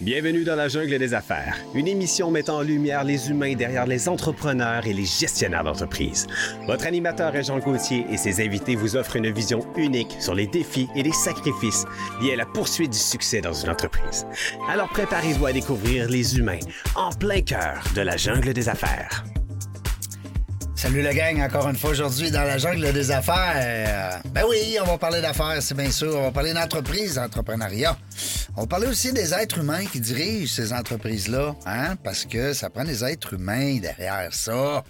Bienvenue dans la jungle des affaires, une émission mettant en lumière les humains derrière les entrepreneurs et les gestionnaires d'entreprise. Votre animateur est Jean Gauthier et ses invités vous offrent une vision unique sur les défis et les sacrifices liés à la poursuite du succès dans une entreprise. Alors préparez-vous à découvrir les humains en plein cœur de la jungle des affaires. Salut la gang, encore une fois aujourd'hui dans la jungle des affaires. Ben oui, on va parler d'affaires, c'est bien sûr. On va parler d'entreprise, d'entrepreneuriat. On va parler aussi des êtres humains qui dirigent ces entreprises-là, hein? Parce que ça prend des êtres humains derrière ça.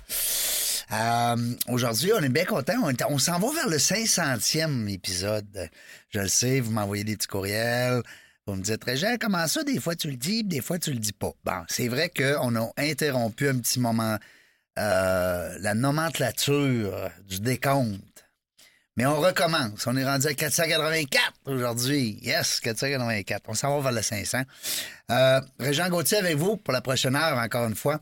Euh, aujourd'hui, on est bien content. On, on s'en va vers le 500e épisode. Je le sais, vous m'envoyez des petits courriels. Vous me dites, Régent, comment ça, des fois tu le dis, des fois tu le dis pas. Bon, c'est vrai qu'on a interrompu un petit moment euh, la nomenclature du décompte. Mais on recommence. On est rendu à 484 aujourd'hui. Yes, 484. On s'en va vers le 500. Euh, Régent Gauthier avec vous pour la prochaine heure, encore une fois.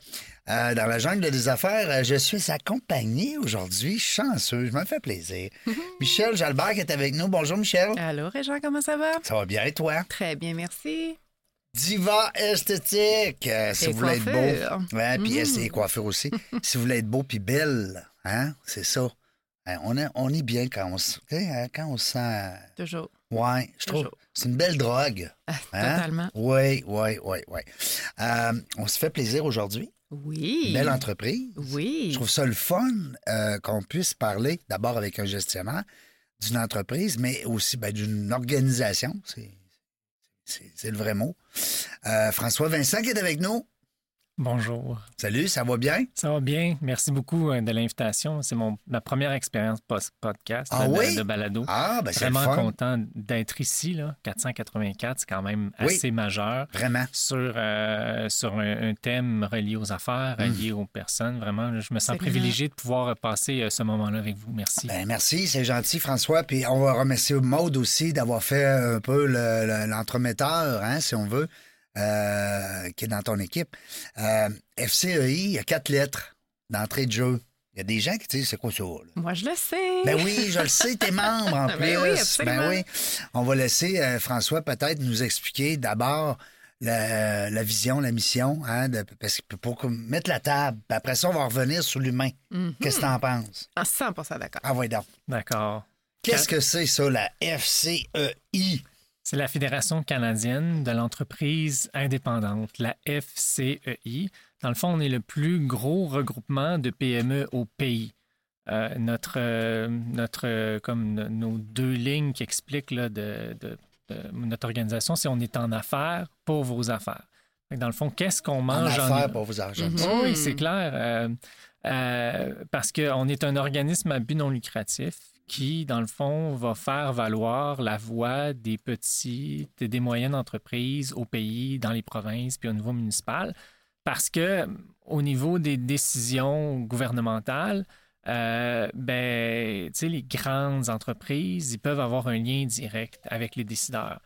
Euh, dans la jungle des affaires, je suis accompagné aujourd'hui, chanceux, je me fais plaisir. Michel Jalbert qui est avec nous. Bonjour Michel. Allô, Régent, comment ça va? Ça va bien et toi? Très bien, merci. Diva esthétique. Euh, si vous voulez être beau. Ouais, puis Mhm. et coiffure aussi. si vous voulez être beau puis belle, hein, c'est ça. Hein, on, est, on est bien quand on, hein, quand on se sent. Toujours. Ouais, je trouve. C'est une belle drogue. Ah, Hein? Totalement. Oui, oui, oui, oui. Euh, on se fait plaisir aujourd'hui. Oui. Belle entreprise. Oui. Je trouve ça le fun euh, qu'on puisse parler d'abord avec un gestionnaire d'une entreprise, mais aussi ben, d'une organisation. C'est, c'est, le vrai mot. Euh, François Vincent qui est avec nous. Bonjour. Salut, ça va bien? Ça va bien. Merci beaucoup euh, de l'invitation. C'est mon ma première expérience post-podcast Ah de, oui? de balado. Ah, ben c'est le Vraiment fun. content d'être ici. Là. 484, c'est quand même Oui. assez majeur. Vraiment. Sur, euh, sur un, un thème relié aux affaires, Mm. relié aux personnes. Vraiment, je me sens privilégié de pouvoir passer euh, ce moment-là avec vous. Merci. Ben, merci, c'est gentil, François. Puis on va remercier Maude aussi d'avoir fait un peu le- le- l'entremetteur, hein, si on veut, euh, qui est dans ton équipe. Euh, FCEI, il y a quatre lettres d'entrée de jeu. Il y a des gens qui disent c'est quoi ça? là? Moi, je le sais. Ben oui, je le sais, t'es membre en plus. Ben oui, absolument. Ben oui. On va laisser euh, François peut-être nous expliquer d'abord la, la vision, la mission, hein, de- parce que pour mettre la table. Puis après ça, on va revenir sur l'humain. Mhm. Qu'est-ce que t'en penses? Ah, 100% d'accord. Ah oui, donc. D'accord. Qu'est-ce que c'est ça, la FCEI? C'est la Fédération canadienne de l'entreprise indépendante, la FCEI. Dans le fond, on est le plus gros regroupement de PME au pays. Euh, notre, euh, notre, euh, comme no- nos deux lignes qui expliquent là, de, de- de notre organisation, c'est on est en affaires pour vos affaires. Dans le fond, qu'est-ce qu'on En mange affaires pour vous argent. Mhm. Oui, c'est clair. parce qu'on est un organisme à but non lucratif qui, dans le fond, va faire valoir la voix des petites et des moyennes entreprises au pays, dans les provinces, puis au niveau municipal. Parce que au niveau des décisions gouvernementales, euh, ben, les grandes entreprises, ils peuvent avoir un lien direct avec les décideurs.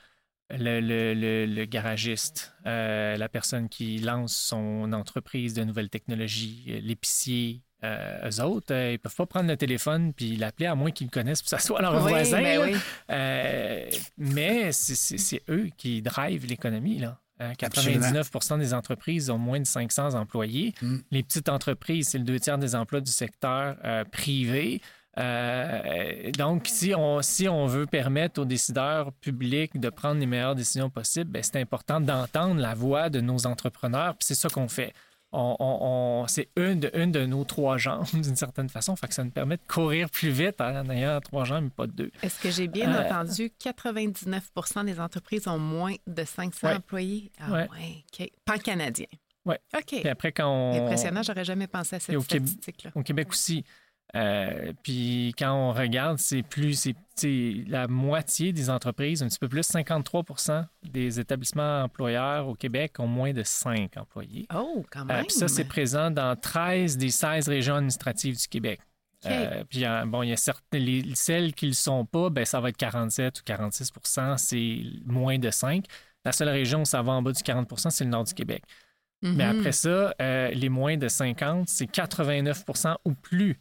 Le, le- le- le garagiste, euh, la personne qui lance son entreprise de nouvelles technologies, l'épicier, euh, eux autres, euh, ils peuvent pas prendre le téléphone puis l'appeler à moins qu'ils le connaissent puis ça soit leur Oui, voisin. ben oui. Euh, mais c'est- eux qui drivent l'économie. là. Hein, Absolument. 99 des entreprises ont moins de 500 employés. Mm. Les petites entreprises, c'est le deux tiers des emplois du secteur euh, privé. Euh, donc, si on, si on veut permettre aux décideurs publics de prendre les meilleures décisions possibles, ben, c'est important d'entendre la voix de nos entrepreneurs. Puis c'est ça qu'on fait. On, on- on- c'est une de, une de nos trois jambes, d'une certaine façon. Fait que ça nous permet de courir plus vite en ayant trois jambes, mais pas deux. Est-ce que j'ai bien Euh, entendu? 99% des entreprises ont moins de 500 Ouais. employés? Ah Ouais. ouais, OK. Pan-canadien. Ouais. OK. Puis après, quand on, Impressionnant, j'aurais jamais pensé à cette statistique-là. au Québec aussi. Euh, puis quand on regarde, c'est plus, c'est la moitié des entreprises, un petit peu plus, 53% des établissements employeurs au Québec ont moins de 5 employés. Oh, quand Euh, même. puis ça, c'est présent dans 13 des 16 régions administratives du Québec. Euh, puis euh, bon, il y a certaines, les- celles qui ne le sont pas, ben, ça va être 47 ou 46% c'est moins de 5. La seule région où ça va en bas du 40% c'est le nord du Québec. Mais Mhm. après ça, euh, les moins de 50, c'est 89% ou plus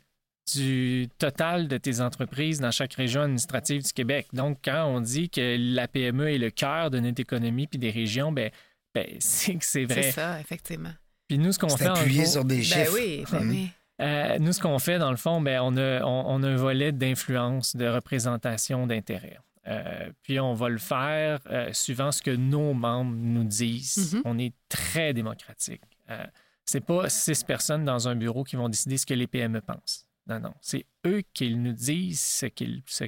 du total de tes entreprises dans chaque région administrative du Québec. Donc, quand on dit que la PME est le cœur de notre économie puis des régions, ben, ben, c'est que c'est C'est vrai. ça, effectivement. Puis nous, ce qu'on C'est fait en appuyé gros- sur des Ben chiffres. oui, ben oui. Euh, nous, ce qu'on fait, dans le fond, ben, on, a, on, on a un volet d'influence, de représentation d'intérêt. Euh, puis on va le faire euh, suivant ce que nos membres nous disent. Mhm. On est très démocratique. Euh, c'est pas six personnes dans un bureau qui vont décider ce que les PME pensent. Non, non. C'est eux qui nous disent ce qu'ils ce,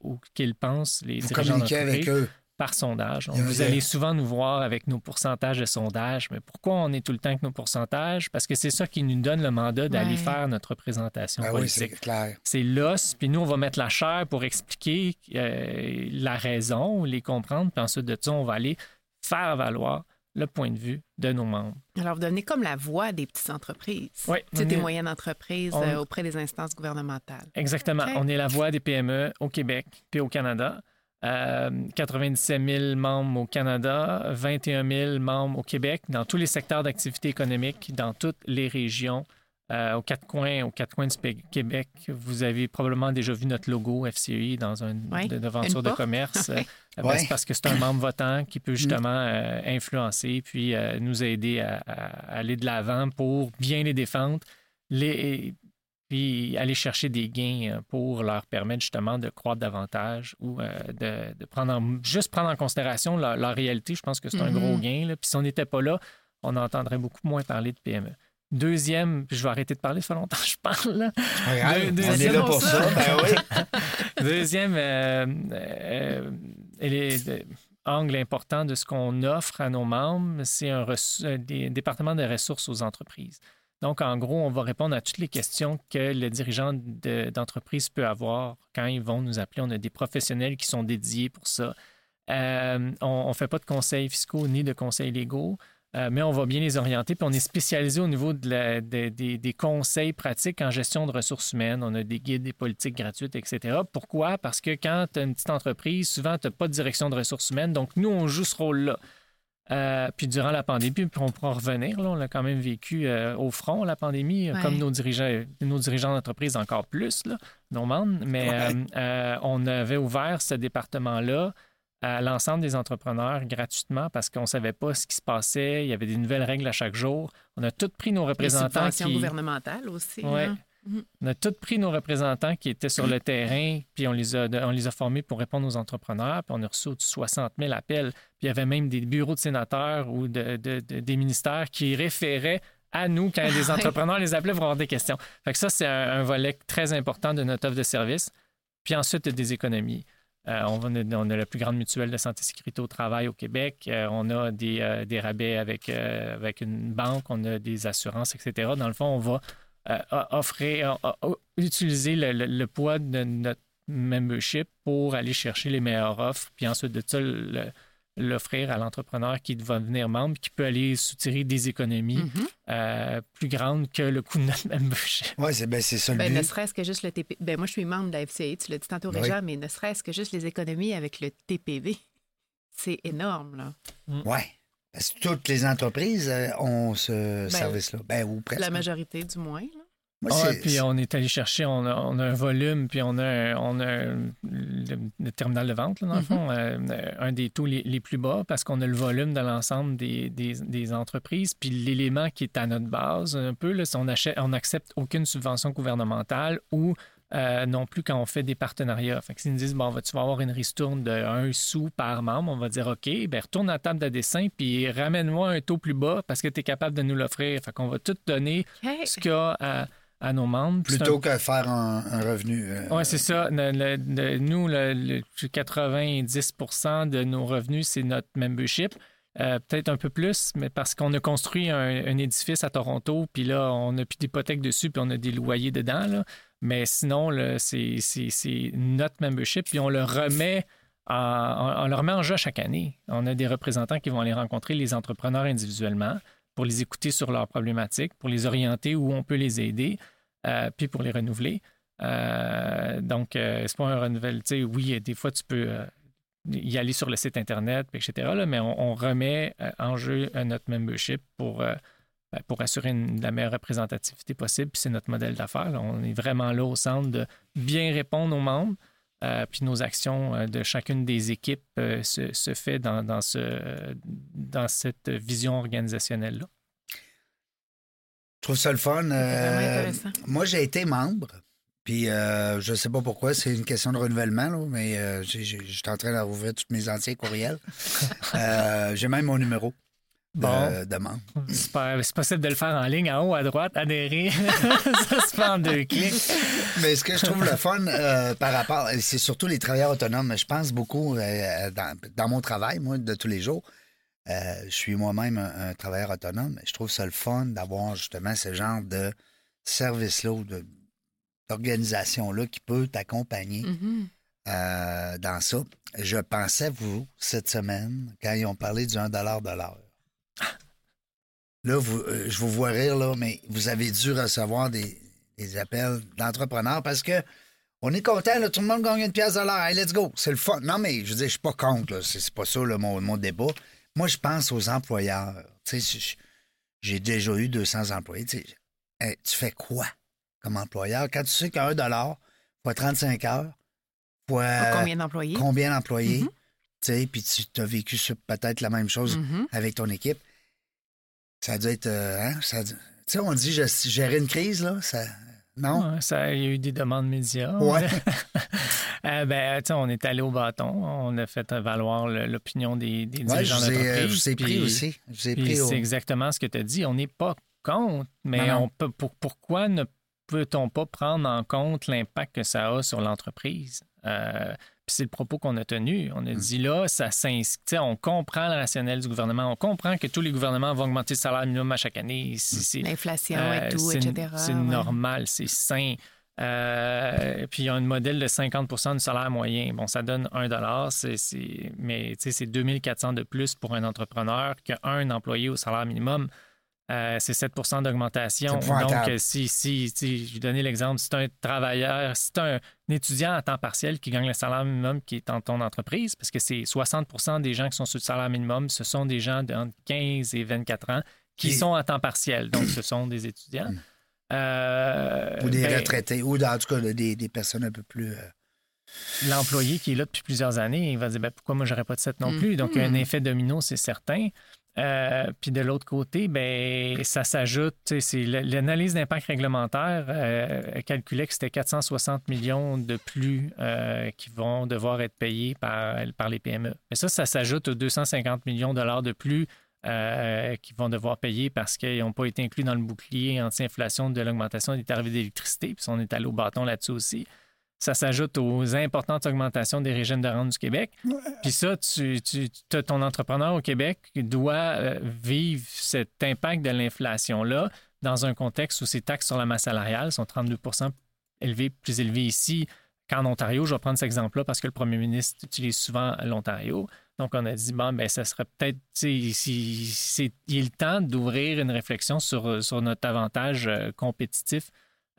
ou qu'ils pensent, les Vous dirigeants avec eux. par sondage. Vous allez souvent nous voir avec nos pourcentages de sondage. Mais pourquoi on est tout le temps avec nos pourcentages? Parce que c'est ça qui nous donne le mandat d'aller Ouais. faire notre représentation Ben oui, c'est politique. clair. c'est l'os, puis nous, on va mettre la chair pour expliquer euh, la raison, les comprendre, puis ensuite de ça, on va aller faire valoir le point de vue de nos membres. Alors, vous devenez comme la voix des petites entreprises. Oui, est- moyennes entreprises on- euh, auprès des instances gouvernementales. Exactement. On est la voix des PME au Québec puis au Canada. Euh, 97 000 membres au Canada, 21 000 membres au Québec, dans tous les secteurs d'activité économique, dans toutes les régions, euh, aux quatre coins, aux quatre coins du Québec. Vous avez probablement déjà vu notre logo FCI dans un Oui, de devanture de commerce. Euh, ben, Ouais. c'est parce que c'est un membre votant qui peut justement euh, influencer puis euh, nous aider à, à aller de l'avant pour bien les défendre, les, puis aller chercher des gains euh, pour leur permettre justement de croître davantage ou euh, de, de prendre en- juste prendre en considération leur, leur réalité. Je pense que c'est un gros gain. là. Puis si on n'était pas là, on entendrait beaucoup moins parler de PME. Deuxième, puis je vais arrêter de parler, ça fait longtemps que je parle. là. Deux- on est là pour pour ça. ça. Ben oui. Deuxième euh, euh, de- angle important de ce qu'on offre à nos membres, c'est un reçu- euh, des département de ressources aux entreprises. Donc, en gros, on va répondre à toutes les questions que le dirigeant de- d'entreprise peut avoir quand ils vont nous appeler. On a des professionnels qui sont dédiés pour ça. Euh, on ne fait pas de conseils fiscaux ni de conseils légaux. Euh, mais on va bien les orienter. Puis on est spécialisé au niveau de la- de- des, des conseils pratiques en gestion de ressources humaines. On a des guides, des politiques gratuites, etc. Pourquoi? Parce que quand tu as une petite entreprise, souvent, tu n'as pas de direction de ressources humaines. Donc, nous, on joue ce rôle-là. Euh, puis durant la pandémie, puis on pourra revenir, là, on l'a quand même vécu euh, au front, la pandémie, Ouais. comme nos dirigeants, nos dirigeants d'entreprise encore plus, là, nos membres. Mais Ouais. euh, on avait ouvert ce département-là à l'ensemble des entrepreneurs gratuitement parce qu'on ne savait pas ce qui se passait. Il y avait des nouvelles règles à chaque jour. On a tous pris nos Les représentants subventions qui... gouvernementales aussi. Ouais. hein. On a tous pris nos représentants qui étaient sur le terrain, puis on les a, on les a formés pour répondre aux entrepreneurs, puis on a reçu de 60 000 appels. Puis il y avait même des bureaux de sénateurs ou de, de- de- des ministères qui référaient à nous quand des entrepreneurs les appelaient pour avoir des questions. Fait que ça, c'est un, un volet très important de notre offre de service. Puis ensuite, des économies. Euh, on, a la plus grande mutuelle de santé et sécurité au travail au Québec. Euh, on a des, euh, rabais avec, une banque, on a des assurances, etc. Dans le fond, on va offrir, utiliser le, le- poids de notre membership pour aller chercher les meilleures offres, puis ensuite de ça, l'offrir à l'entrepreneur qui va devenir membre, qui peut aller soutirer des économies Mhm. euh, plus grandes que le coût de notre membership. Oui, c'est ben, c'est ça le Ben, ne but. serait-ce que juste le TPV. Ben, moi, je suis membre de la FCI, tu l'as dit tantôt, Oui. Réjean, mais ne serait-ce que juste les économies avec le TPV. C'est énorme, là. Oui. Parce que toutes les entreprises euh, ont ce service-là. Ben, ou presque. La majorité, du moins. là. Moi, Ah, puis on est allé chercher, on a, on a un volume, puis on a, un- on a un- le, le terminal de vente, là, dans le Mhm. fond, euh, un des taux les, les plus bas parce qu'on a le volume de l'ensemble des, des- des entreprises. Puis l'élément qui est à notre base, un peu, là, c'est on achète, on n'accepte aucune subvention gouvernementale ou euh, non plus quand on fait des partenariats. Fait que s'ils nous disent, bon, tu vas avoir une ristourne de 1 sou par membre, on va dire, OK, ben retourne à la table de dessin, puis ramène-moi un taux plus bas parce que tu es capable de nous l'offrir. Fait qu'on va tout donner ce qu'il y a à, à nos membres. Plutôt que faire un, un revenu. euh, Oui, c'est ça. Le- le- le- nous, le, le 90 de nos revenus, c'est notre membership. Euh, Peut-être un peu plus, mais parce qu'on a construit un, un édifice à Toronto, puis là, on n'a plus d'hypothèque dessus, puis on a des loyers dedans. là. Mais sinon, c'est notre membership, puis on le remet en, on, on le remet en jeu chaque année. On a des représentants qui vont aller rencontrer les entrepreneurs individuellement pour les écouter sur leurs problématiques, pour les orienter où on peut les aider, euh, puis pour les renouveler. Euh, donc, euh, c'est pas un sais, oui, des fois, tu peux y aller sur le site Internet, etc., mais on, remet en jeu notre membership pour, ben, pour assurer la meilleure représentativité possible. Puis c'est notre modèle d'affaires. On est vraiment là au centre de bien répondre aux membres, Euh, puis nos actions euh, de chacune des équipes euh, se, se, fait dans, dans, ce, dans cette vision organisationnelle-là. Je trouve ça le fun. Euh, moi, j'ai été membre. Puis, euh, je sais pas pourquoi, c'est une question de renouvellement, là, mais euh, je suis en train d'ouvrir tous mes anciens courriels. j'ai même mon numéro Bon. membre. C'est possible de le faire en ligne, en haut à droite, adhérer. ça se fait en deux clics. Mais ce que je trouve le fun euh, par rapport, c'est surtout les travailleurs autonomes. Je pense beaucoup euh, dans, dans mon travail, moi, de tous les jours. euh, je suis moi-même un, un travailleur autonome. Je trouve ça le fun d'avoir justement ce genre de service-là ou d'organisation-là qui peut t'accompagner Mhm. euh, dans ça. Je pensais, vous, cette semaine, quand ils ont parlé du 1 de l'heure. Là, vous, euh, je vous vois rire, là, mais vous avez dû recevoir des, des appels d'entrepreneurs parce que on est content, là, tout le monde gagne une pièce de l'heure. Hey, let's go. C'est le fun. Non, mais je veux dire, je suis pas contre, là. C'est pas ça, là, mon, mon débat. Moi, je pense aux employeurs. J'ai déjà eu 200 employés. Tu sais, hey, tu fais quoi comme employeur? Quand tu sais qu'un dollar fois 35 heures, fois Combien d'employés? combien d'employés, Mhm. sais, puis tu as vécu peut-être la même chose Mhm. avec ton équipe. Ça a dû être. euh, hein, ça on dit gé- gérer une crise, là. Ça... Non? Ça, il y a eu des demandes médias. Ouais. Euh, ben, tu sais, on est allé au bâton. On a fait valoir l'opinion des, des Ouais, dirigeants euh, d'entreprise. je vous ai pris aussi. Je vous ai puis pris au... C'est exactement ce que tu as dit. On n'est pas contre, mais Non, non. on peut, pour- pourquoi ne peut-on pas prendre en compte l'impact que ça a sur l'entreprise? Euh, puis c'est le propos qu'on a tenu. On Mm. a dit là, ça s'ins- on comprend le rationnel du gouvernement. On comprend que tous les gouvernements vont augmenter le salaire minimum à chaque année. C'est- L'inflation euh, et tout, c'est- etc. C'est ouais. normal, c'est sain. Euh, puis il y a un modèle de 50% du salaire moyen. Bon, ça donne 1 c'est, c'est- mais tu sais, c'est 2400 de plus pour un entrepreneur qu'un employé au salaire minimum. Euh, c'est 7% d'augmentation. Donc, euh, si, si, si je vais donner l'exemple, si tu un travailleur, si tu un, un étudiant à temps partiel qui gagne le salaire minimum qui est dans ton entreprise, parce que c'est 60% des gens qui sont sur le salaire minimum, ce sont des gens de entre 15 et 24 ans qui Et- sont à temps partiel. Donc, ce sont des étudiants. Euh, Ou des ben, retraités, ou dans- en tout cas des, des personnes un peu plus. euh, L'employé qui est là depuis plusieurs années, il va dire ben, pourquoi moi j'aurais pas de 7 non plus? Donc, un Mhm. effet domino, c'est certain. Euh, puis de l'autre côté, ben, ça s'ajoute, l'analyse d'impact réglementaire euh, calculait que c'était 460 millions de plus euh, qui vont devoir être payés par, par les PME. Mais ça, ça s'ajoute aux 250 millions de dollars de plus euh, qui vont devoir payer parce qu'ils n'ont pas été inclus dans le bouclier anti-inflation de l'augmentation des tarifs d'électricité. Puis on est allé au bâton là-dessus aussi. Ça s'ajoute aux importantes augmentations des régimes de rente du Québec. Puis ça, tu, tu, ton entrepreneur au Québec doit euh, vivre cet impact de l'inflation-là dans un contexte où ses taxes sur la masse salariale sont 32 élevées, plus élevées ici qu'en Ontario. Je vais prendre cet exemple-là parce que le premier ministre utilise souvent l'Ontario. Donc, on a dit, bon, ben, ça serait peut-être, tu sais, il est le temps d'ouvrir une réflexion sur, sur notre avantage euh, compétitif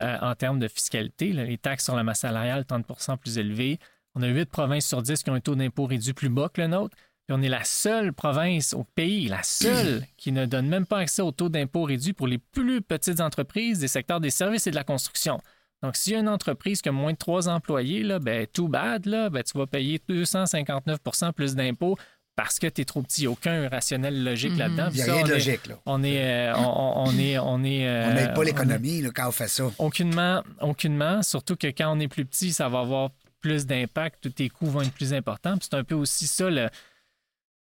euh, en termes de fiscalité. là. les taxes sur la masse salariale, 30% plus élevées. On a 8 provinces sur 10 qui ont un taux d'impôt réduit plus bas que le nôtre. Puis on est la seule province au pays, la seule, qui ne donne même pas accès au taux d'impôt réduit pour les plus petites entreprises des secteurs des services et de la construction. Donc, s'il y a une entreprise qui a moins de trois employés, là, ben, too bad, là, ben, tu vas payer 259% plus d'impôts parce que tu es trop petit. Il n'y a aucun rationnel logique Mhm. là-dedans. Il n'y a rien de est- logique, là. On est, euh, on, est, on est. euh, On n'aide pas l'économie quand on fait ça. Aucunement, aucunement. Surtout que quand on est plus petit, ça va avoir plus d'impact, tous tes coûts vont être plus importants. C'est un peu aussi ça le,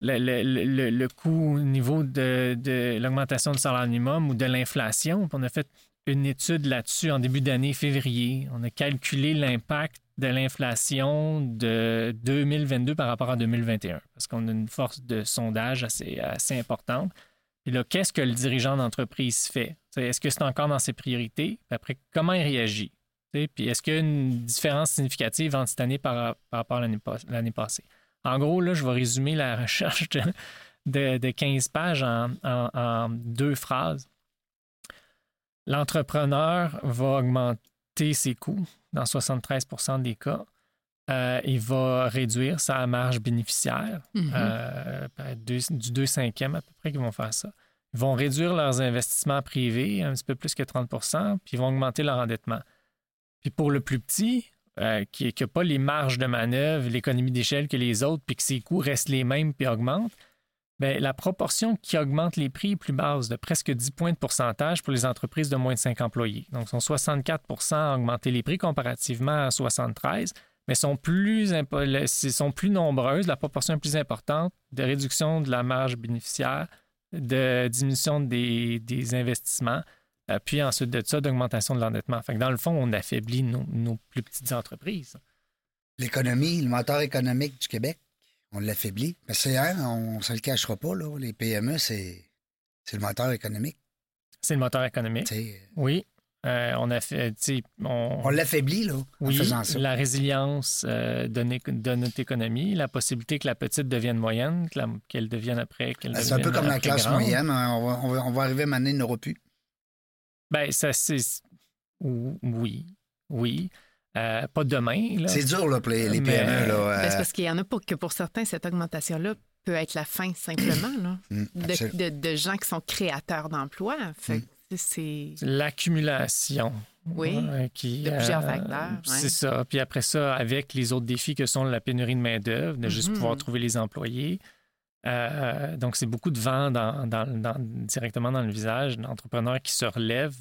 le, le, le- le coût au niveau de, de l'augmentation du salaire minimum ou de l'inflation. On a fait une étude là-dessus en début d'année, février. On a calculé l'impact de l'inflation de 2022 par rapport à 2021, parce qu'on a une force de sondage assez, importante. Puis là, qu'est-ce que le dirigeant d'entreprise fait? Est-ce que c'est encore dans ses priorités? Puis après, comment il réagit? Puis est-ce qu'il y a une différence significative entre cette année par, rapport à l'année pas- l'année passée? En gros, là, je vais résumer la recherche de, de- de 15 pages en deux phrases. L'entrepreneur va augmenter ses coûts dans 73% des cas. Euh, il va réduire sa marge bénéficiaire, Mhm. euh, deux- du 2 cinquième à peu près qu'ils vont faire ça. Ils vont réduire leurs investissements privés un petit peu plus que 30 puis ils vont augmenter leur endettement. Puis pour le plus petit, euh, qui n'a pas les marges de manœuvre, l'économie d'échelle que les autres, puis que ses coûts restent les mêmes puis augmentent, bien, la proportion qui augmente les prix est plus basse, de presque 10 points de pourcentage pour les entreprises de moins de 5 employés. Donc, sont 64% à augmenter les prix comparativement à 73 mais sont plus, sont plus nombreuses, la proportion est plus importante de réduction de la marge bénéficiaire, de diminution des, des investissements, euh, puis ensuite de ça, d'augmentation de l'endettement. Fait dans le fond, on affaiblit nos, plus petites entreprises. L'économie, le moteur économique du Québec, on l'affaiblit. Mais c'est, hein, on ne se le cachera pas, là. Les PME, c'est, c'est le moteur économique. C'est le moteur économique. oui. Euh, on a fait, on, on l'affaiblit là, en faisant ça. La résilience euh, de, notre économie, la possibilité que la petite devienne moyenne, qu'elle devienne après. c'est un peu comme la classe moyenne. Hein. On va, arriver à mener une plus. Ben, ça, c'est. Oui. Oui. Euh, pas demain. C'est dur là, pour les, PME. Là, ben, c'est parce qu'il y en a pas que pour certains, cette augmentation-là peut être la fin simplement là, mm, de, gens qui sont créateurs d'emplois. Mm c'est... L'accumulation. Oui, qui, de plusieurs euh, facteurs. C'est ça. Puis après ça, avec les autres défis que sont la pénurie de main-d'œuvre, de juste pouvoir mm-hmm. trouver les employés, euh, donc, c'est beaucoup de vent directement dans le visage d'entrepreneurs qui se relèvent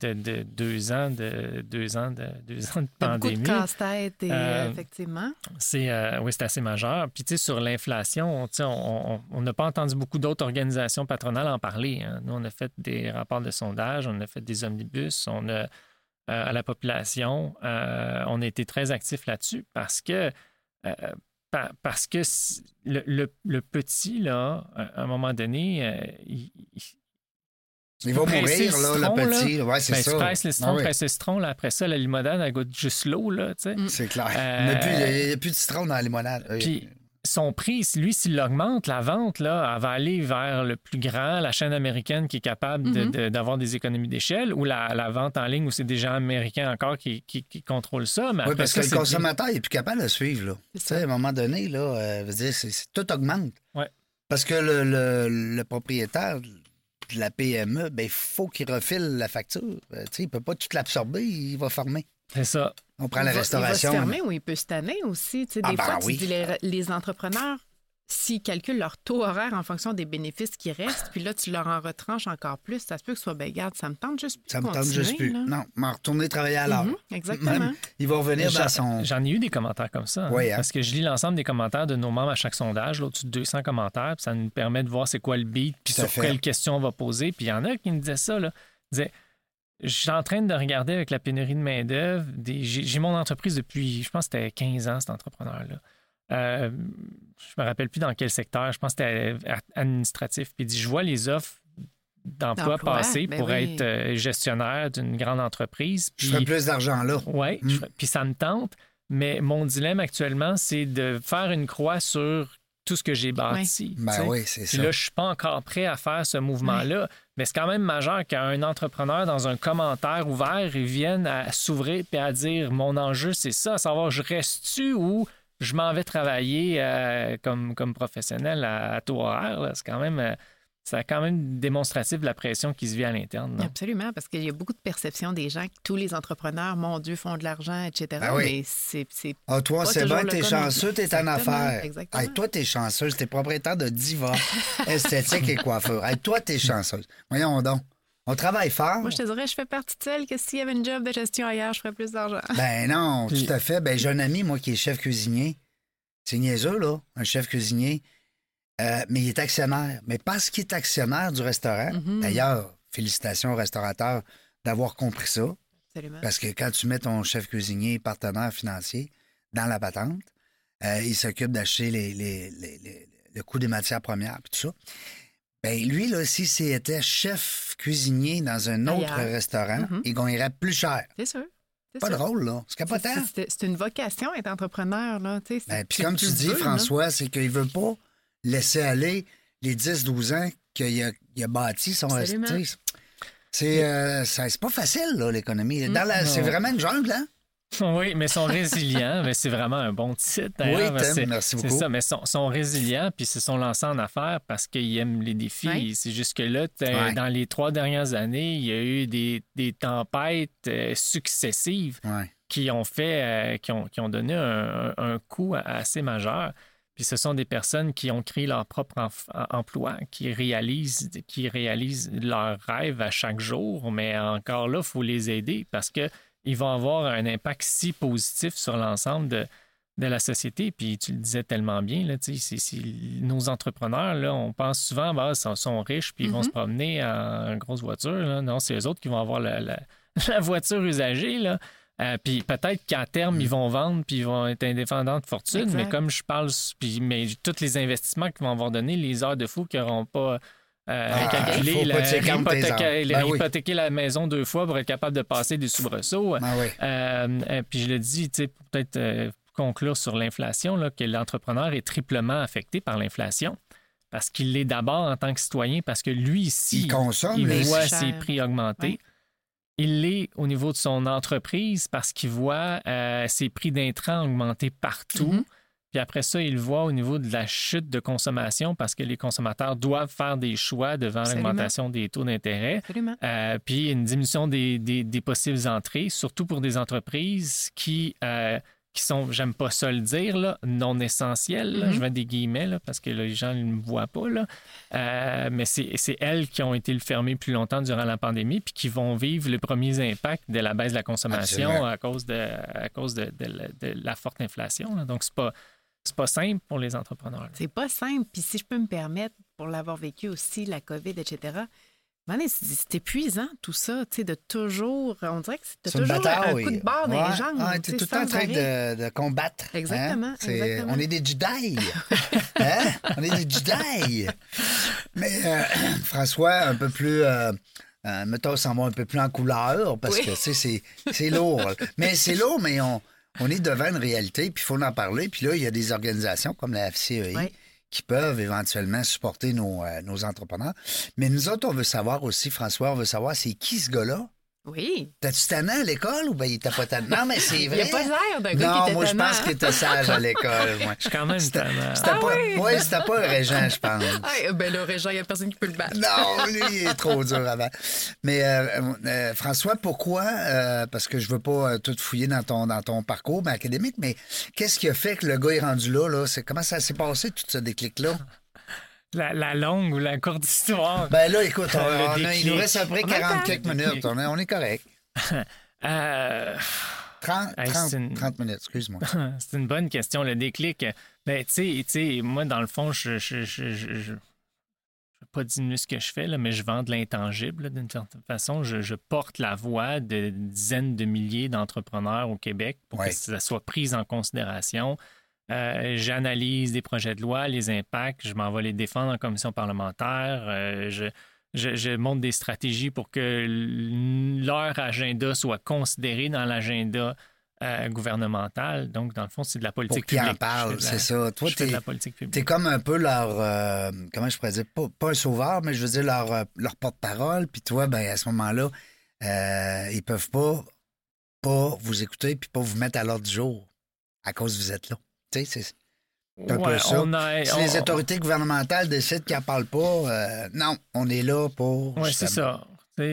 de, deux ans de deux ans de deux ans de pandémie. Beaucoup de casse-tête, euh, effectivement. C'est euh, oui, c'est assez majeur. Puis tu sais, sur l'inflation, on n'a pas entendu beaucoup d'autres organisations patronales en parler. Hein. Nous, on a fait des rapports de sondage, on a fait des omnibus, on a à la population, on a été très actifs là-dessus parce que parce que le, petit, là, à un moment donné, euh, il, il va mourir, là, le petit. Ouais, c'est ben, ça. Tu presses le citron, presses le citron, là, après ça, la limonade, elle goûte juste l'eau, là, tu sais. C'est clair. il n'y a, plus de citron dans la limonade. Puis, son prix, lui, s'il l'augmente, la vente, là, elle va aller vers le plus grand, la chaîne américaine qui est capable mm-hmm. d'avoir des économies d'échelle, ou la, vente en ligne où c'est des gens américains encore qui, qui, contrôlent ça. oui, parce que le consommateur n'est plus capable de suivre. Là. à un moment donné, là, euh, dire, tout augmente. Ouais. Parce que le, le, propriétaire de la PME, il ben, faut qu'il refile la facture. Euh, il ne peut pas tout l'absorber, il va fermer. C'est ça. On prend la restauration. Il va se fermer ou il peut se tanner aussi. Tu sais, ah, des ben fois, tu dis les, entrepreneurs, s'ils calculent leur taux horaire en fonction des bénéfices qui restent, puis là, tu leur en retranches encore plus, ça se peut que ce soit, ben garde, ça me tente juste plus. Ça me tente juste plus. Non, m'en retourner travailler à l'heure. Mhm, exactement. il va revenir dans son. J'en ai eu des commentaires comme ça. Hein, hein. Parce que je lis l'ensemble des commentaires de nos membres à chaque sondage, là, au-dessus de 200 commentaires, puis ça nous permet de voir c'est quoi le beat, puis sur quelle question on va poser. Puis il y en a qui me disaient ça, là. Ils disaient, je suis en train de regarder avec la pénurie de main-d'œuvre. J'ai mon entreprise depuis, je pense que c'était 15 ans, cet entrepreneur-là. Euh, je me rappelle plus dans quel secteur, je pense que c'était administratif. Puis je vois les offres d'emploi passer ben pour être euh, gestionnaire d'une grande entreprise. Puis, je ferais plus d'argent là. Oui, hmm. puis ça me tente. Mais mon dilemme actuellement, c'est de faire une croix sur tout ce que j'ai bâti. Ben oui, c'est ça. là, je suis pas encore prêt à faire ce mouvement-là. Mais c'est quand même majeur qu'un entrepreneur, dans un commentaire ouvert, vienne à s'ouvrir et à dire Mon enjeu, c'est ça, à savoir, je reste-tu ou je m'en vais travailler euh, comme, comme professionnel à, à taux horaire. C'est quand même. Euh, c'est quand même démonstratif de la pression qui se vit à l'interne. Absolument, parce qu'il y a beaucoup de perceptions des gens que tous les entrepreneurs, mon Dieu, font de l'argent, etc. Ah Mais c'est. Ah, toi, c'est bon, t'es chanceux, t'es en affaires. Exactement. toi, t'es chanceuse, t'es propriétaire de Diva, esthétique et coiffeur. Hey, toi, t'es chanceuse. Voyons donc. On travaille fort. Moi, je te dirais, je fais partie de celles que s'il y avait une job de gestion ailleurs, je ferais plus d'argent. Ben non, tout à fait. Ben, j'ai un ami, moi, qui est chef cuisinier. C'est niaiseux, là, un chef cuisinier. Euh, mais il est actionnaire. Mais parce qu'il est actionnaire du restaurant, mhm. d'ailleurs, félicitations aux restaurateurs d'avoir compris ça. Absolument. Parce que quand tu mets ton chef cuisinier, partenaire financier, dans la patente, euh, il s'occupe d'acheter les, le coût des matières premières et tout ça. Ben lui, là, si c'était chef cuisinier dans un autre restaurant, mhm. il gagnerait plus cher. C'est sûr. Pas drôle, là. C'est capotant. C'est une vocation, être entrepreneur, là. Ben, puis comme tu dis, François, c'est qu'il veut pas laisser aller les 10-12 ans qu'il a, il a bâti son C'est euh, c'est pas facile, là, l'économie. Mm. C'est vraiment une jungle, hein? Oui, mais sont résilients. mais c'est vraiment un bon titre. Oui, merci beaucoup. C'est ça, mais sont, sont résilients puis se sont lancés en affaires parce qu'ils aiment les défis. C'est juste que là, dans les trois dernières années, il y a eu des, des tempêtes euh, successives qui ont fait, qui, ont, qui ont donné un, un coup assez majeur. Puis ce sont des personnes qui ont créé leur propre emploi, qui réalisent, qui réalisent leurs rêves à chaque jour, mais encore là, il faut les aider parce qu'ils vont avoir un impact si positif sur l'ensemble de, de la société. Puis tu le disais tellement bien, là, nos entrepreneurs, là, on pense souvent, bah, ils sont, riches, puis ils vont mm-hmm. se promener en grosse voiture. Non, c'est eux autres qui vont avoir la, la voiture usagée. Là. Euh, puis peut-être qu'à terme, ils vont vendre puis ils vont être indépendants de fortune, mais comme je parle, puis mais tous les investissements qu'ils vont avoir donné, les heures de fou qu'ils n'auront pas euh, ah, calculé, la, ben hypothéquer, la maison deux fois pour être capable de passer des soubresauts. Ben euh, puis je le dis, peut-être conclure sur l'inflation, que l'entrepreneur est triplement affecté par l'inflation parce qu'il l'est d'abord en tant que citoyen, parce que lui ici, il, voit ses prix augmenter. Il l'est au niveau de son entreprise parce qu'il voit euh, ses prix d'intrants augmenter partout. Mm-hmm. Puis après ça, il voit au niveau de la chute de consommation parce que les consommateurs doivent faire des choix devant l'augmentation des taux d'intérêt. Euh, puis une diminution des, des, possibles entrées, surtout pour des entreprises qui euh, qui sont, j'aime pas ça le dire, là, non essentielles. Je mm-hmm. mets des guillemets là, parce que les gens ne me voient pas. Là. Euh, mais c'est elles qui ont été fermées plus longtemps durant la pandémie puis qui vont vivre les premiers impacts de la baisse de la consommation à cause de, à cause de, la forte inflation. Donc, c'est pas. C'est pas simple pour les entrepreneurs. C'est pas simple. Puis si je peux me permettre, pour l'avoir vécu aussi, la COVID, etc., c'est épuisant tout ça, tu sais, de toujours. On dirait que c'est toujours un coup de barre dans les jambes. Tu es tout le temps en train de, combattre. Hein? Exactement, On est des Jedi. hein? On est des Jedi. Mais euh, François, un peu plus. Euh, euh, mettons, ça va un peu plus en couleur parce que c'est lourd. mais c'est lourd, mais on, on est devant une réalité, puis il faut en parler. Puis là, il y a des organisations comme la FCEI qui peuvent éventuellement supporter nos, euh, nos entrepreneurs. Mais nous autres, on veut savoir aussi, François, on veut savoir c'est qui ce gars-là? Oui. T'as-tu tannant à l'école ou ben il t'a pas tannant? Non, mais c'est vrai. Il n'y a pas l'air d'un gars non, qui moi, je pense qu'il était sage à l'école. Je suis quand même tannant. C'était ah, pas, oui? Ouais, c'était pas un régent, je pense. Ah, ben le régent, il n'y a personne qui peut le battre. non, lui, il est trop dur avant. Mais euh, euh, François, pourquoi? Euh, parce que je veux pas tout fouiller dans ton, dans ton parcours académique, mais qu'est-ce qui a fait que le gars est rendu là? là? Comment ça s'est passé, tout ce déclic-là? La, longue ou la courte histoire. Ben là, écoute, il nous reste après 40 quelques minutes. On est, correct. 30, euh, 30, minutes, excuse-moi. C'est une bonne question, le déclic. Ben, tu sais, moi, dans le fond, je je, je, je, je, pas diminuer ce que je fais, là, mais je vends de l'intangible d'une certaine façon. Je, porte la voix de dizaines de milliers d'entrepreneurs au Québec pour que ça soit pris en considération. Euh, j'analyse des projets de loi, les impacts, je m'en vais les défendre en commission parlementaire. Euh, je, je, monte des stratégies pour que leur agenda soit considéré dans l'agenda euh, gouvernemental. Donc, dans le fond, c'est de la politique pour publique. en parlent, c'est ça. Toi, tu es, comme un peu leur, comment je pourrais dire, pas, un sauveur, mais je veux dire leur, leur porte-parole. Puis toi, ben, à ce moment-là, ils peuvent pas, pas vous écouter puis pas vous mettre à l'ordre du jour à cause que vous êtes là c'est un peu ça. si les autorités gouvernementales décident qu'ils n'en parlent pas, euh, non, on est là pour. Oui, c'est ça.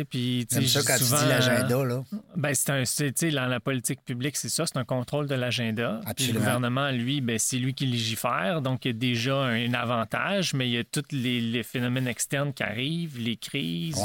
Puis, ça quand souvent, tu dis l'agenda, là. Ben, c'est un, dans la politique publique, c'est ça, c'est un contrôle de l'agenda. Le gouvernement, lui, ben, c'est lui qui légifère, donc il y a déjà un, avantage, mais il y a tous les, phénomènes externes qui arrivent, les crises.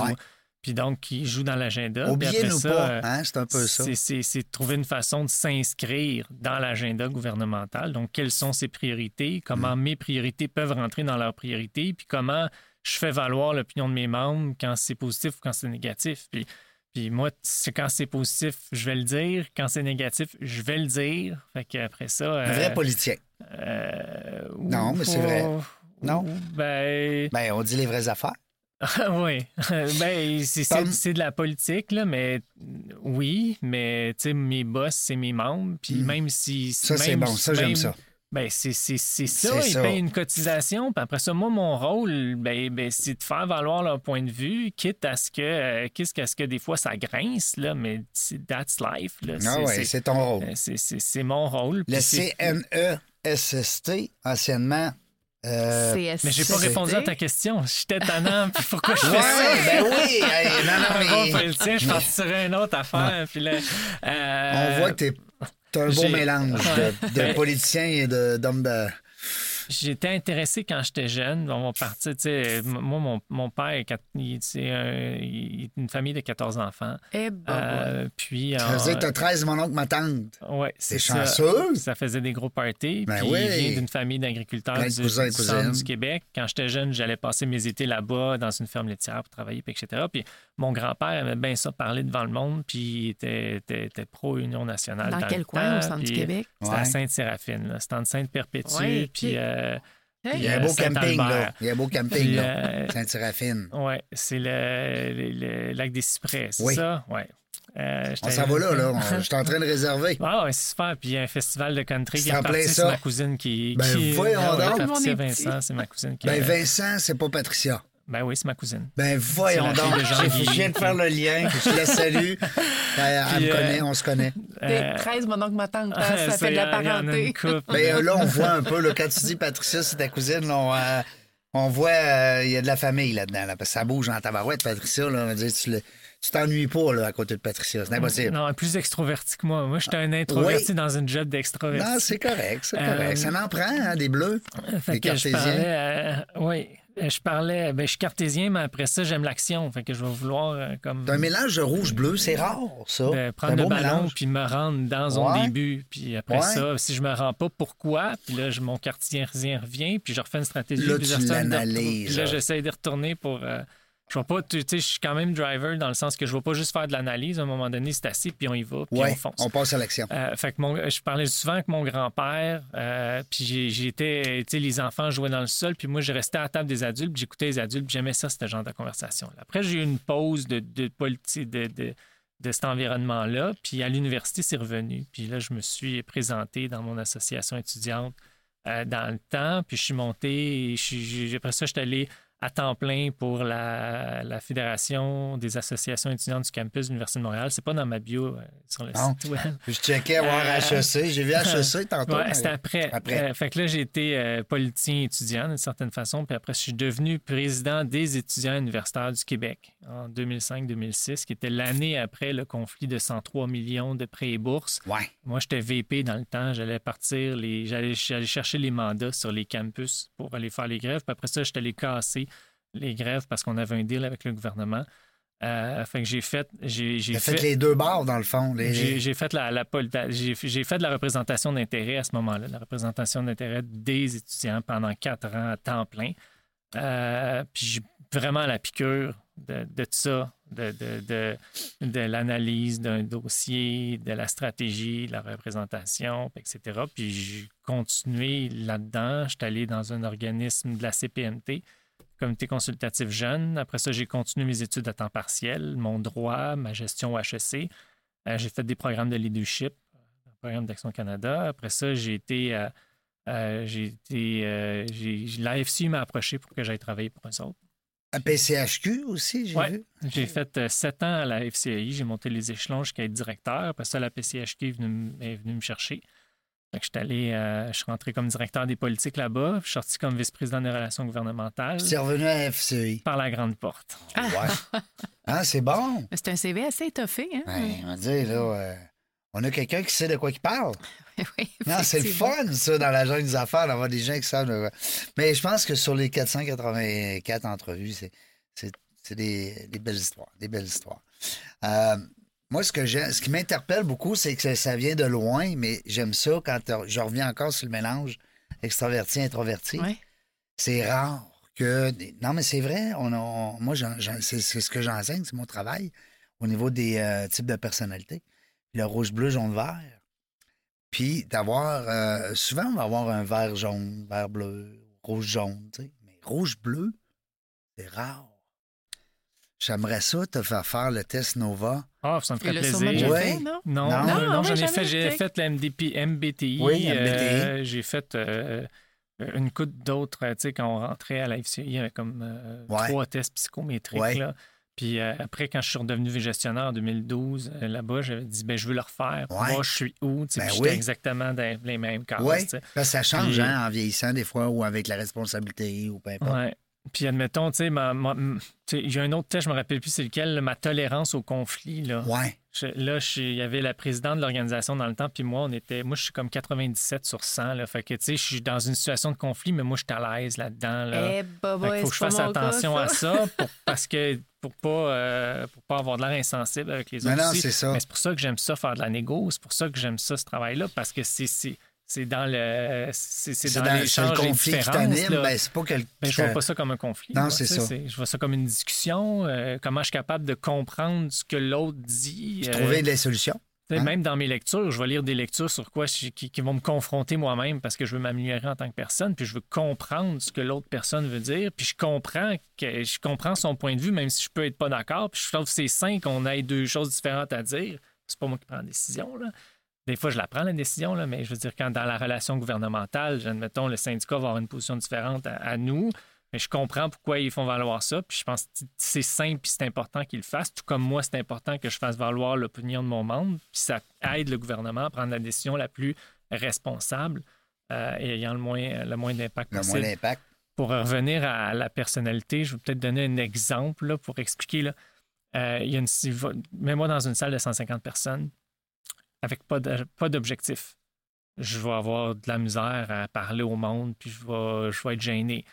Puis donc, qui joue dans l'agenda. Oubliez-nous pas, euh, hein, c'est un peu ça. C'est trouver une façon de s'inscrire dans l'agenda gouvernemental. Donc, quelles sont ses priorités, comment mm. mes priorités peuvent rentrer dans leurs priorités, puis comment je fais valoir l'opinion de mes membres quand c'est positif ou quand c'est négatif? Puis, puis moi, quand c'est positif, je vais le dire. Quand c'est négatif, je vais le dire. Fait qu'après ça... un vrai euh, politicien. Euh, non, mais c'est vrai. Non? Ben... ben... on dit les vraies affaires. oui. ben, c'est de la politique, là, mais oui, mais mes boss, c'est mes membres. Puis hmm. même si. Ça, c'est bon. Ça, j'aime ça. Ben, c'est ça. Ils payent une cotisation. Puis après ça, moi, mon rôle, ben, ben, c'est de faire valoir leur point de vue, quitte à ce que, euh, ce que des fois ça grince, là, mais that's life. Là. Ah c'est ton rôle. Euh, c'est mon rôle. Le CNESST, anciennement Euh, mais j'ai pas répondu à ta question. J'étais tannant, puis pourquoi je fais ça? Ben oui! non, non, mais... je partirais une autre affaire. Puis là, euh... On voit que t'es un beau mélange de, de politicien et d'homme de... J'étais intéressé quand j'étais jeune. On va partir, tu sais, moi, mon, mon père, c'est une famille de 14 enfants. Eh ben, euh, puis, ça faisait que t'as 13, mon oncle, ma tante. Oui, c'est chanceux. Ça faisait des gros parties. Ben puis oui. il vient d'une famille d'agriculteurs du, centre du Québec. Quand j'étais jeune, j'allais passer mes étés là-bas dans une ferme laitière pour travailler, puis etc. Puis mon grand-père aimait bien ça parler devant le monde, puis il était, était, pro-Union nationale. Dans, quel coin, au centre du Québec? C'était à Sainte-Séraphine. C'était en Sainte-Perpétue, puis... Euh, il y a un beau camping, là. Il y a un beau camping, là. Sainte-Séraphine. Oui, c'est le, lac des Cyprès, c'est ça? Oui. Euh, on s'en va là, là. Je suis en train de réserver. Ah, ouais, c'est super. Puis il y a un festival de country qui est parti. C'est ma cousine qui. Ben, qui... voyons donc. Patricia Vincent, c'est ma cousine qui. Ben, Vincent, c'est pas Patricia. Ben oui, c'est ma cousine. Ben voyons donc. Je viens de faire le lien. Je la salue. Ben, elle me connaît, on se connaît. Euh, 13, mon oncle, ma tante, ça, fait de la parenté. Ben, là, on voit un peu, là, quand tu dis Patricia, c'est ta cousine, là, on, euh, on, voit, euh, il y a de la famille là-dedans. Là, parce que ça bouge en tabarouette, Patricia. Là, on va dire, tu le tu t'ennuies pas là, à côté de Patricia. C'est impossible. Non, plus extroverti que moi. Moi, j'étais un introverti dans une job d'extroverti. Non, c'est correct, c'est correct. Ça en prend, hein, des bleus, des cartésiens. oui. Euh, je parlais, ben, je suis cartésien, mais après ça, j'aime l'action. Fait que je vais vouloir euh, comme. un mélange de rouge-bleu, c'est rare, ça. Ben, prendre le ballon puis me rendre dans un début. Puis après ça, si je me rends pas, pourquoi? Puis là, mon cartésien revient, puis je refais une stratégie. Là, tu l'analyses. Puis là, j'essaie de retourner pour. Euh, je vois pas, tu sais, je suis quand même driver dans le sens que je ne vais pas juste faire de l'analyse. À un moment donné, c'est assis, puis on y va, puis on fonce. on passe à l'action. Euh, fait que mon, je parlais souvent avec mon grand-père, euh, puis j'étais, tu sais, les enfants jouaient dans le sol, puis moi, je restais à la table des adultes, puis j'écoutais les adultes, puis j'aimais ça, ce genre de conversation. -là. Après, j'ai eu une pause de, de de, de, de, cet environnement-là, puis à l'université, c'est revenu. Puis là, je me suis présenté dans mon association étudiante euh, dans le temps, puis je suis monté, et je après ça, je suis allé à temps plein pour la, Fédération des associations étudiantes du campus de l'Université de Montréal. C'est pas dans ma bio euh, sur le site web. Je checkais voir euh, HEC. J'ai vu HEC tantôt. Ouais, c'était après. après. Euh, fait que là, j'ai été politicien étudiant d'une certaine façon. Puis après, je suis devenu président des étudiants universitaires du Québec en 2005-2006, qui était l'année après le conflit de 103 millions de prêts et bourses. Ouais. Moi, j'étais VP dans le temps. J'allais partir, les... j'allais chercher les mandats sur les campus pour aller faire les grèves. Puis après ça, j'étais les casser les grèves parce qu'on avait un deal avec le gouvernement. Euh, fait que j'ai fait. J'ai, fait, les deux barres, dans le fond. J'ai, fait la, la j'ai, fait de la représentation d'intérêt à ce moment-là, la représentation d'intérêt des étudiants pendant quatre ans à temps plein. Euh, puis j'ai vraiment la piqûre de, de ça, de, de, de l'analyse d'un dossier, de la stratégie, de la représentation, etc. Puis j'ai continué là-dedans. Je suis allé dans un organisme de la CPMT comité consultatif jeune. Après ça, j'ai continué mes études à temps partiel, mon droit, ma gestion au HEC. Euh, j'ai fait des programmes de leadership, un programme d'Action Canada. Après ça, j'ai été. Euh, euh, j'ai été. L'AFC m'a approché pour que j'aille travailler pour eux autres. À PCHQ aussi, j'ai vu. J'ai fait sept ans à la FCI. J'ai monté les échelons jusqu'à être directeur. Après ça, la PCHQ est venue, est venue me chercher. Je suis allé, euh, je suis rentré comme directeur des politiques là-bas. Je suis sorti comme vice-président des relations gouvernementales. Tu es revenu à FCI. Par la grande porte. Ah, ouais. ah c'est bon. C'est un CV assez étoffé. Hein? on va dire, là, euh, on a quelqu'un qui sait de quoi il parle. oui, non, c'est le fun, ça, dans la jungle des affaires, d'avoir des gens qui savent. Mais je pense que sur les 484 entrevues, c'est des, des, belles histoires. Des belles histoires. Euh, moi, ce, que ce qui m'interpelle beaucoup, c'est que ça vient de loin, mais j'aime ça quand je reviens encore sur le mélange extraverti-introverti. C'est rare que. Non, mais c'est vrai. On, moi, c'est ce que j'enseigne, c'est mon travail au niveau des euh, types de personnalités. Le rouge, bleu, jaune, vert. Puis d'avoir. Euh, souvent, on va avoir un vert jaune, vert bleu, rouge jaune, tu sais. Mais rouge bleu, c'est rare. J'aimerais ça te faire faire le test Nova. Ah, ça me ferait plaisir. Ouais. non? Non, non, non, j'en ai fait. J'ai fait la MDP, MBTI. Oui, MBTI. Euh, j'ai fait euh, une coupe d'autres, tu sais, quand on rentrait à la FCI, il y avait comme euh, trois tests psychométriques. Là. Puis euh, après, quand je suis redevenu gestionnaire en 2012, euh, là-bas, j'avais dit, ben, je veux le refaire. Moi, je suis où? Ben oui. exactement dans les mêmes cases. Oui, ça change hein, en vieillissant des fois ou avec la responsabilité ou peu importe. Puis admettons, tu sais, il y a un autre test, je me rappelle plus c'est lequel, ma tolérance au conflit. Là. Ouais. là, il y avait la présidente de l'organisation dans le temps, puis moi, on était, moi, je suis comme 97 sur 100. Là, fait que, tu sais, je suis dans une situation de conflit, mais moi, je suis à l'aise là-dedans. Là. Eh, il faut que je fasse attention à ça parce que pour pas, euh, pour pas avoir de l'air insensible avec les autres. Non, c'est ça. Mais c'est pour ça que j'aime ça faire de la négo, c'est pour ça que j'aime ça, ce travail-là, parce que c'est c'est dans le c'est dans, l'échange le conflit qui t'anime. ben, c'est pas que ben, je vois pas ça comme un conflit non c'est ça. je vois ça comme une discussion euh, comment je suis capable de comprendre ce que l'autre dit euh, trouver des solutions hein? même dans mes lectures je vais lire des lectures sur quoi qui, qui, vont me confronter moi-même parce que je veux m'améliorer en tant que personne puis je veux comprendre ce que l'autre personne veut dire puis je comprends que je comprends son point de vue même si je peux être pas d'accord puis je trouve que c'est sain qu'on ait deux choses différentes à dire. C'est pas moi qui prends la décision là des fois, je la prends, la décision, là, mais je veux dire, quand dans la relation gouvernementale, admettons, le syndicat va avoir une position différente à, nous, mais je comprends pourquoi ils font valoir ça, puis je pense que c'est simple et c'est important qu'ils le fassent, tout comme moi, c'est important que je fasse valoir l'opinion de mon monde, puis ça aide le gouvernement à prendre la décision la plus responsable euh, et ayant le moins, le moins d'impact possible. Le moins d'impact. Pour revenir à la personnalité, je vais peut-être donner un exemple pour expliquer. Là. Euh, il y a une, mets-moi dans une salle de 150 personnes, avec pas d'objectif. Je vais avoir de la misère à parler au monde, puis je vais, je vais être gêné.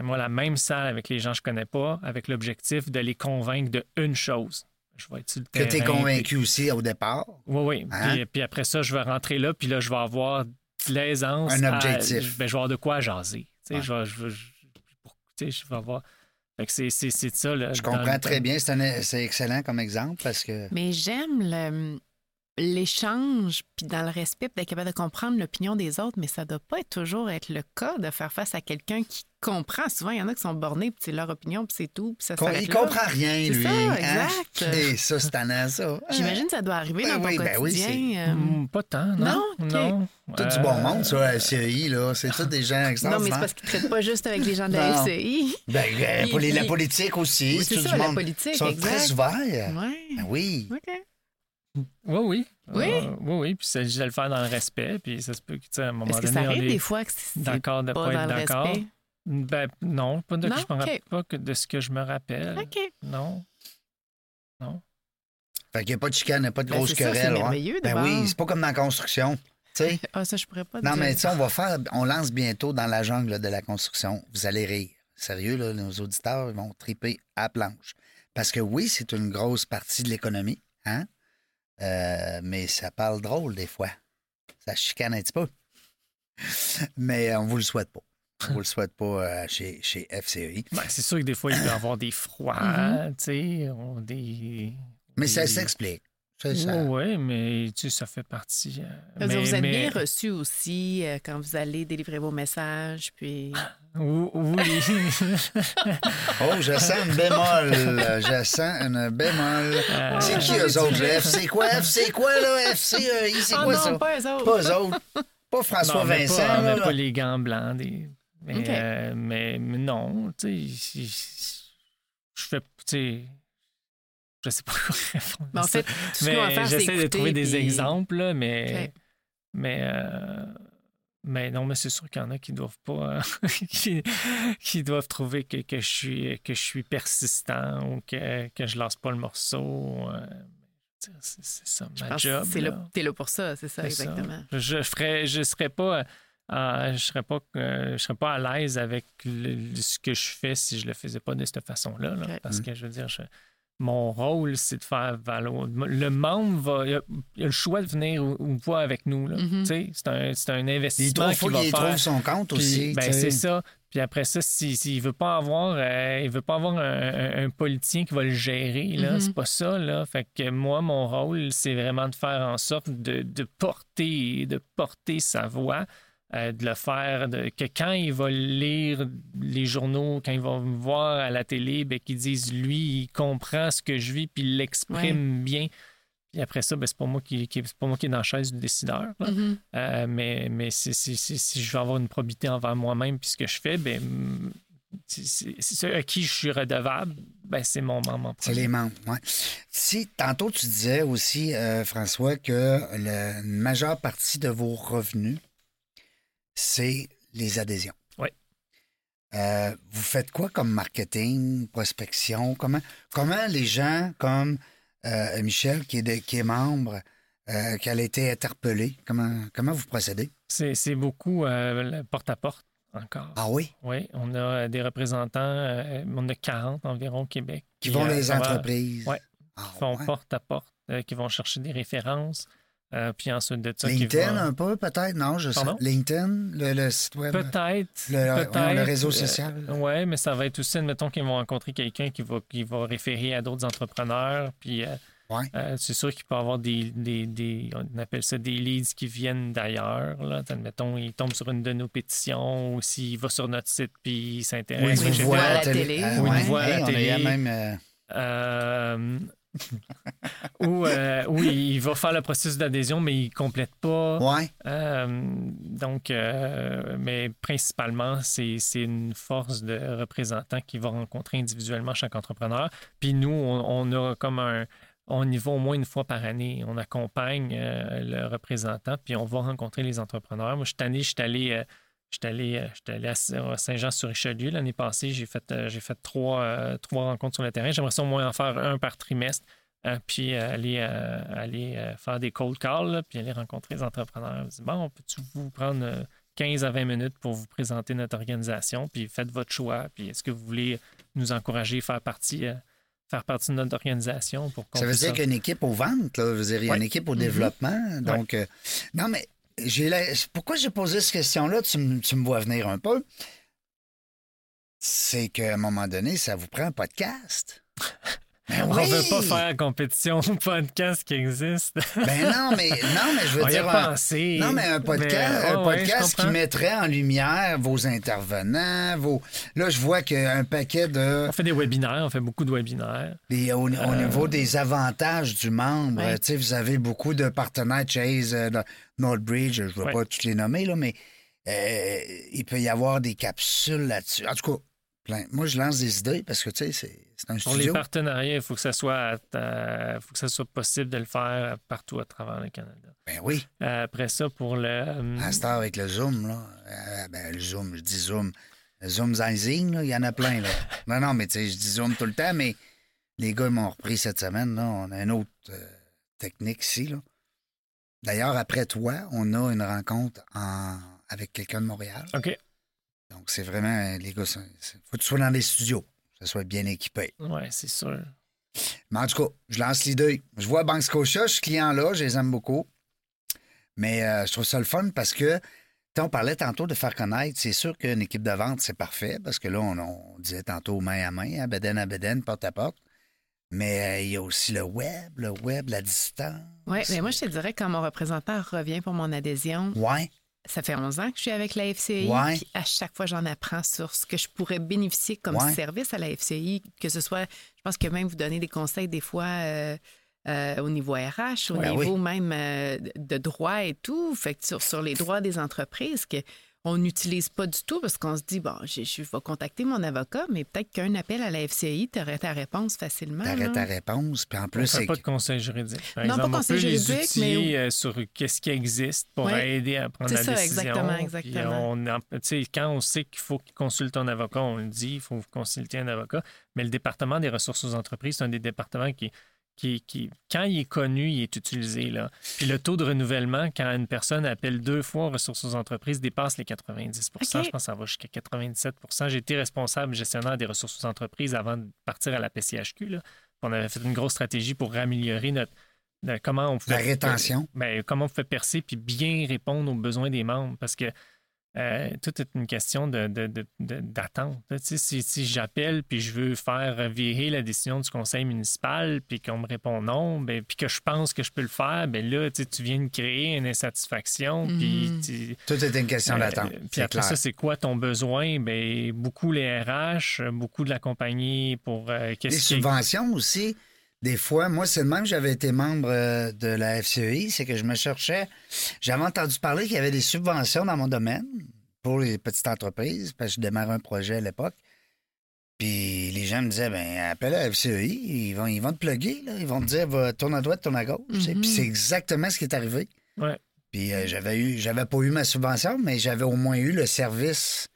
moi, la même salle avec les gens que je connais pas, avec l'objectif de les convaincre de une chose. Je vais être sur le que tu es convaincu aussi au départ. Oui, oui. Hein? Puis, après ça, je vais rentrer là, puis là, je vais avoir de l'aisance. Un objectif. Ben, je vais avoir de quoi jaser. Je, vais, je, vais avoir. C'est ça. Là, je comprends très bien. C'est excellent comme exemple parce que. Mais j'aime le l'échange, puis dans le respect, d'être capable de comprendre l'opinion des autres, mais ça ne doit pas toujours être le cas de faire face à quelqu'un qui comprend. Souvent, il y en a qui sont bornés, puis c'est leur opinion, puis c'est tout, puis ça Il comprend rien, lui. Ça, hein? exact. Et ça, c'est ça. J'imagine que ça doit arriver dans ton ben quotidien. Euh. Hmm, pas tant, non? Non? Tout du bon monde, ça, la FCI, là. C'est tout des gens extraordinaires. Non, mais c'est parce qu'ils ne traitent pas juste avec les gens de la FCI. Ben, ben pour la politique aussi. c'est ça, la politique, Ils sont très ouverts. Ben oui. OK. Oui, oui. Oui? Euh, oui, oui. Puis il s'agit de le faire dans le respect. Puis ça se peut que, à un moment Est-ce donné. Que ça arrive des fois que c'est d'accord de pas, être d'accord? Ben, non, pas de, je me rappelle pas que de ce que je me rappelle. OK. Non. Non. Fait qu'il n'y a pas de chicane, il n'y a pas de ben, grosse querelle. Ben oui, c'est pas comme dans la construction. sais. ah, ça, je pourrais pas Non, mais tu on va faire, on lance bientôt dans la jungle de la construction. Vous allez rire. Sérieux, là, nos auditeurs, ils vont triper à planche. Parce que oui, c'est une grosse partie de l'économie. Hein? Euh, mais ça parle drôle des fois. Ça chicane un petit peu. mais on vous le souhaite pas. On vous le souhaite pas euh, chez, chez FCI. Ben, c'est sûr que des fois, il peut y avoir des froids, mm-hmm. tu sais, des... Mais ça s'explique. Oui, mais tu sais, ça fait partie. Euh, vous êtes bien reçu aussi euh, quand vous allez délivrer vos messages, puis. Oui. oh, je sens un bémol. Je sens un bémol. Euh, c'est qui eux autres? Le FC quoi? FC quoi, là? FC, c'est oh quoi non, ça? Pas eux autres. Pas eux autres. Pas François Vincent. Pas, là, pas les gants blancs. Des... Mais, mais, mais, non, tu sais, je fais. Tu sais, je sais pas quoi répondre. Mais en fait, mais j'essaie de trouver des exemples, mais, mais, euh, mais non, mais c'est sûr qu'il y en a qui doivent pas, qui, doivent trouver que, que, je suis, que je suis persistant ou que, que je lance pas le morceau. Euh, c'est ça, ma job. T'es là pour ça, c'est ça, exactement. Je ferais, je serais pas. Euh, je serais pas je serais pas à l'aise avec ce que je fais si je le faisais pas de cette façon-là. parce que je veux dire, je, mon rôle, c'est de faire valoir. Le membre va, il a, le choix de venir ou, pas avec nous. Mm-hmm. C'est un, un, investissement. Il, trouve, va il faire. trouve son compte aussi. Ben, c'est ça. Puis après ça, s'il si, veut pas avoir, euh, il veut pas avoir un, politicien qui va le gérer, là, mm-hmm. c'est pas ça, là. Fait que moi, mon rôle, c'est vraiment de faire en sorte de, de porter, de porter sa voix, euh, de le faire, de, que quand il va lire les journaux, quand il va me voir à la télé, ben, qu'ils disent lui, il comprend ce que je vis, puis il l'exprime bien. Puis après ça, ben, c'est pas moi qui, qui pas moi qui est dans la chaise du décideur. Mm-hmm. Euh, mais mais si, si, si, je veux avoir une probité envers moi-même puis ce que je fais, ben ceux à qui je suis redevable, ben, c'est mon membre. C'est les membres, oui. Si, tantôt, tu disais aussi, euh, François, que la majeure partie de vos revenus, c'est les adhésions. Oui. Euh, vous faites quoi comme marketing, prospection? Comment, comment les gens comme euh, Michel, qui est, qui est membre, qui a été interpellé, comment, comment vous procédez? C'est beaucoup porte-à-porte encore. Ah oui? Oui, on a des représentants, euh, on a 40 environ au Québec. Qui, vont dans les entreprises? Oui. Ah qui font porte à porte, euh, qui vont chercher des références. Euh, puis ensuite de ça. LinkedIn, un peu, peut-être, non? Je sais. LinkedIn, le, site web. Peut-être. Le, peut le, réseau social. oui, mais ça va être aussi, admettons qu'ils vont rencontrer quelqu'un qui va, qui va référer à d'autres entrepreneurs. Puis euh, c'est sûr qu'il peut y avoir des, des, on appelle ça des leads qui viennent d'ailleurs. Admettons, il tombe sur une de nos pétitions ou s'il va sur notre site puis il s'intéresse. Ou une voix à la télé. Ou une voix à la télé. Même, euh, euh, oui, il va faire le processus d'adhésion, mais il ne complète pas. Ouais. donc, mais principalement, c'est une force de représentants qui va rencontrer individuellement chaque entrepreneur. Puis nous, on a comme un, on y va au moins une fois par année. On accompagne euh, le représentant, puis on va rencontrer les entrepreneurs. Moi, je suis allé, je suis allé, euh, allé, euh, allé, à Saint-Jean-sur-Richelieu l'année passée. J'ai fait, j'ai fait trois, trois rencontres sur le terrain. J'aimerais au moins en faire un par trimestre. puis aller, aller faire des cold calls, puis aller rencontrer les entrepreneurs. Je dis, bon, peut-tu vous prendre 15 à 20 minutes pour vous présenter notre organisation, puis faites votre choix, puis est-ce que vous voulez nous encourager à faire partie faire partie de notre organisation pour Ça veut dire qu'il y a une équipe aux ventes, là. Je veux dire, il y a une équipe au mm-hmm. développement. Donc, euh, non, mais pourquoi j'ai posé cette question-là, tu, me vois venir un peu. C'est qu'à un moment donné, ça vous prend un podcast. Ben on ne veut pas faire compétition au podcast qui existe. ben non, mais non, mais je veux dire. non, mais un podcast, un podcast qui mettrait en lumière vos intervenants, vos. Là, je vois qu'un paquet de. On fait des webinaires, on fait beaucoup de webinaires. Et au, euh, niveau des avantages du membre, tu sais, vous avez beaucoup de partenaires, Chase, euh, Northbridge, je ne veux pas tous les nommer, là, mais euh, il peut y avoir des capsules là-dessus. En tout cas, moi, je lance des idées parce que, tu sais, c'est un studio. Pour les partenariats, il faut que ça soit faut que ça soit possible de le faire partout à travers le Canada. Ben oui. Euh, après ça, pour le... Euh, à ce avec le Zoom, là. Euh, ben, le Zoom, je dis Zoom. Le Zoom Zizing, il y en a plein, là. non, non, mais tu sais, je dis Zoom tout le temps, mais les gars m'ont repris cette semaine, là. On a une autre technique ici, là. D'ailleurs, après toi, on a une rencontre en... avec quelqu'un de Montréal. OK. Donc, c'est vraiment, les gars, il faut que tu sois dans les studios, que ça soit bien équipé. Oui, c'est sûr. Mais en tout cas, je lance l'idée. Je vois Bank Scotia, je suis client là, je les aime beaucoup. Mais euh, je trouve ça le fun parce que, on parlait tantôt de faire connaître. C'est sûr qu'une équipe de vente, c'est parfait parce que là, on, disait tantôt main à main, à beden à beden, porte à porte. Mais euh, il y a aussi le web, le web, la distance. Oui, mais moi, je te dirais, quand mon représentant revient pour mon adhésion, ouais ça fait 11 ans que je suis avec la FCI. Puis à chaque fois, j'en apprends sur ce que je pourrais bénéficier comme service à la FCI, que ce soit, je pense que même vous donner des conseils des fois euh, euh, au niveau RH, au niveau même euh, de droit et tout, fait sur, sur les droits des entreprises, que on n'utilise pas du tout parce qu'on se dit, bon, je, je, vais contacter mon avocat, mais peut-être qu'un appel à la FCI, tu aurais ta réponse facilement. Tu aurais ta réponse, puis en plus... On pas de conseil juridique. Par non, exemple, pas conseil juridique, mais... Euh, sur qu'est-ce qui existe pour aider à prendre la ça, décision. exactement, exactement. On, quand on sait qu'il faut consulter un avocat, on le dit, il faut consulter un avocat, mais le département des ressources aux entreprises, c'est un des départements qui qui, quand il est connu, il est utilisé. Là. Puis le taux de renouvellement, quand une personne appelle deux fois aux ressources aux entreprises, dépasse les 90% Je pense que ça va jusqu'à 97 J'ai été responsable gestionnaire des ressources aux entreprises avant de partir à la PCHQ. Là. On avait fait une grosse stratégie pour améliorer notre, comment on pouvait... La rétention. Ben, comment on pouvait percer puis bien répondre aux besoins des membres. Parce que euh, tout est une question d'attente. De, si, j'appelle puis je veux faire virer la décision du conseil municipal puis qu'on me répond non, ben, puis que je pense que je peux le faire, ben là, tu viens de créer une insatisfaction. Mm-hmm. tout est une question euh, d'attente. Puis après ça, c'est quoi ton besoin? Ben, beaucoup les RH, beaucoup de la compagnie pour... Euh, les subventions aussi. Des fois, moi, c'est le même, j'avais été membre euh, de la FCEI, c'est que je me cherchais. J'avais entendu parler qu'il y avait des subventions dans mon domaine pour les petites entreprises, parce que je démarrais un projet à l'époque. Puis les gens me disaient, ben appelle à FCEI, ils vont, ils vont te plugger, là. ils vont te dire, va, tourne à droite, tourne à gauche. Puis c'est exactement ce qui est arrivé. Ouais. Puis euh, j'avais eu, j'avais pas eu ma subvention, mais j'avais au moins eu le service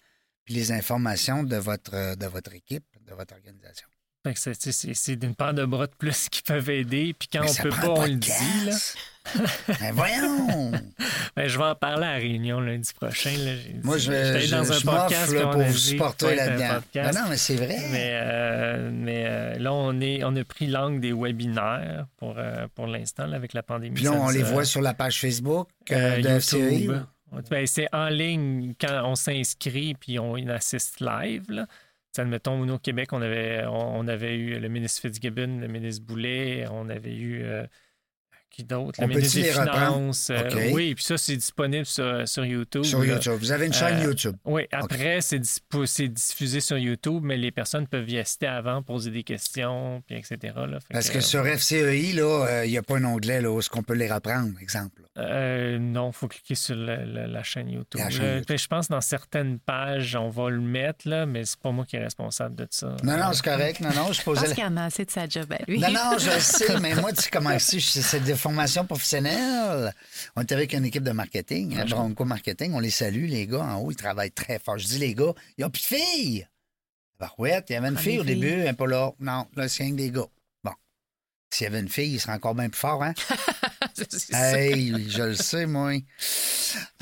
puis les informations de votre, euh, de votre équipe, de votre organisation. C'est- d'une paire de bras de plus qui peuvent aider. Puis quand Mais on peut pas, on le dit. Là. ben voyons! Ben, je vais en parler à la réunion lundi prochain. là. Moi, je, je, dans un je podcast là, pour vous supporter là-dedans. Ben non, mais c'est vrai. Mais, euh, mais euh, là, on, est, on a pris l'angle des webinaires pour, euh, pour l'instant, avec la pandémie. Puis là, on les voit sur la page Facebook de. Ben, c'est en ligne quand on s'inscrit puis on assiste live. Là. Admettons, nous, au Québec, on avait, on, on avait eu le ministre Fitzgibbon, le ministre Boulet, on avait eu. Euh, qui d'autre? On Le ministre des les reprendre? Finances. euh, OK. oui, puis ça, c'est disponible sur, sur YouTube. Sur là. YouTube. Vous avez une chaîne Euh, YouTube. Oui, après, c'est diffusé sur YouTube, mais les personnes peuvent y assister avant, poser des questions, puis etc. là. Parce que sur FCEI, là, euh, il n'y a pas un onglet là, où est-ce qu'on peut les reprendre, exemple. Euh, non, il faut cliquer sur la chaîne YouTube. La chaîne Euh, YouTube. puis Je pense que dans certaines pages, on va le mettre, là, mais c'est pas moi qui est responsable de ça. Non, non, c'est correct. Non, non, je Je posais la... qu'il y en a assez de sa job à lui. Non, non, je le sais, mais moi, tu sais comment c'est, c'est des formations professionnelles. On est avec une équipe de marketing, hein, Bronco Marketing, on les salue, les gars en haut, ils travaillent très fort. Je dis, les gars, il n'y a plus de filles. Barouette, il y avait une fille au filles. début, un peu là. Non, là, c'est rien que des gars. Bon. S'il y avait une fille, il serait encore bien plus fort, hein? Hey, je le sais, moi.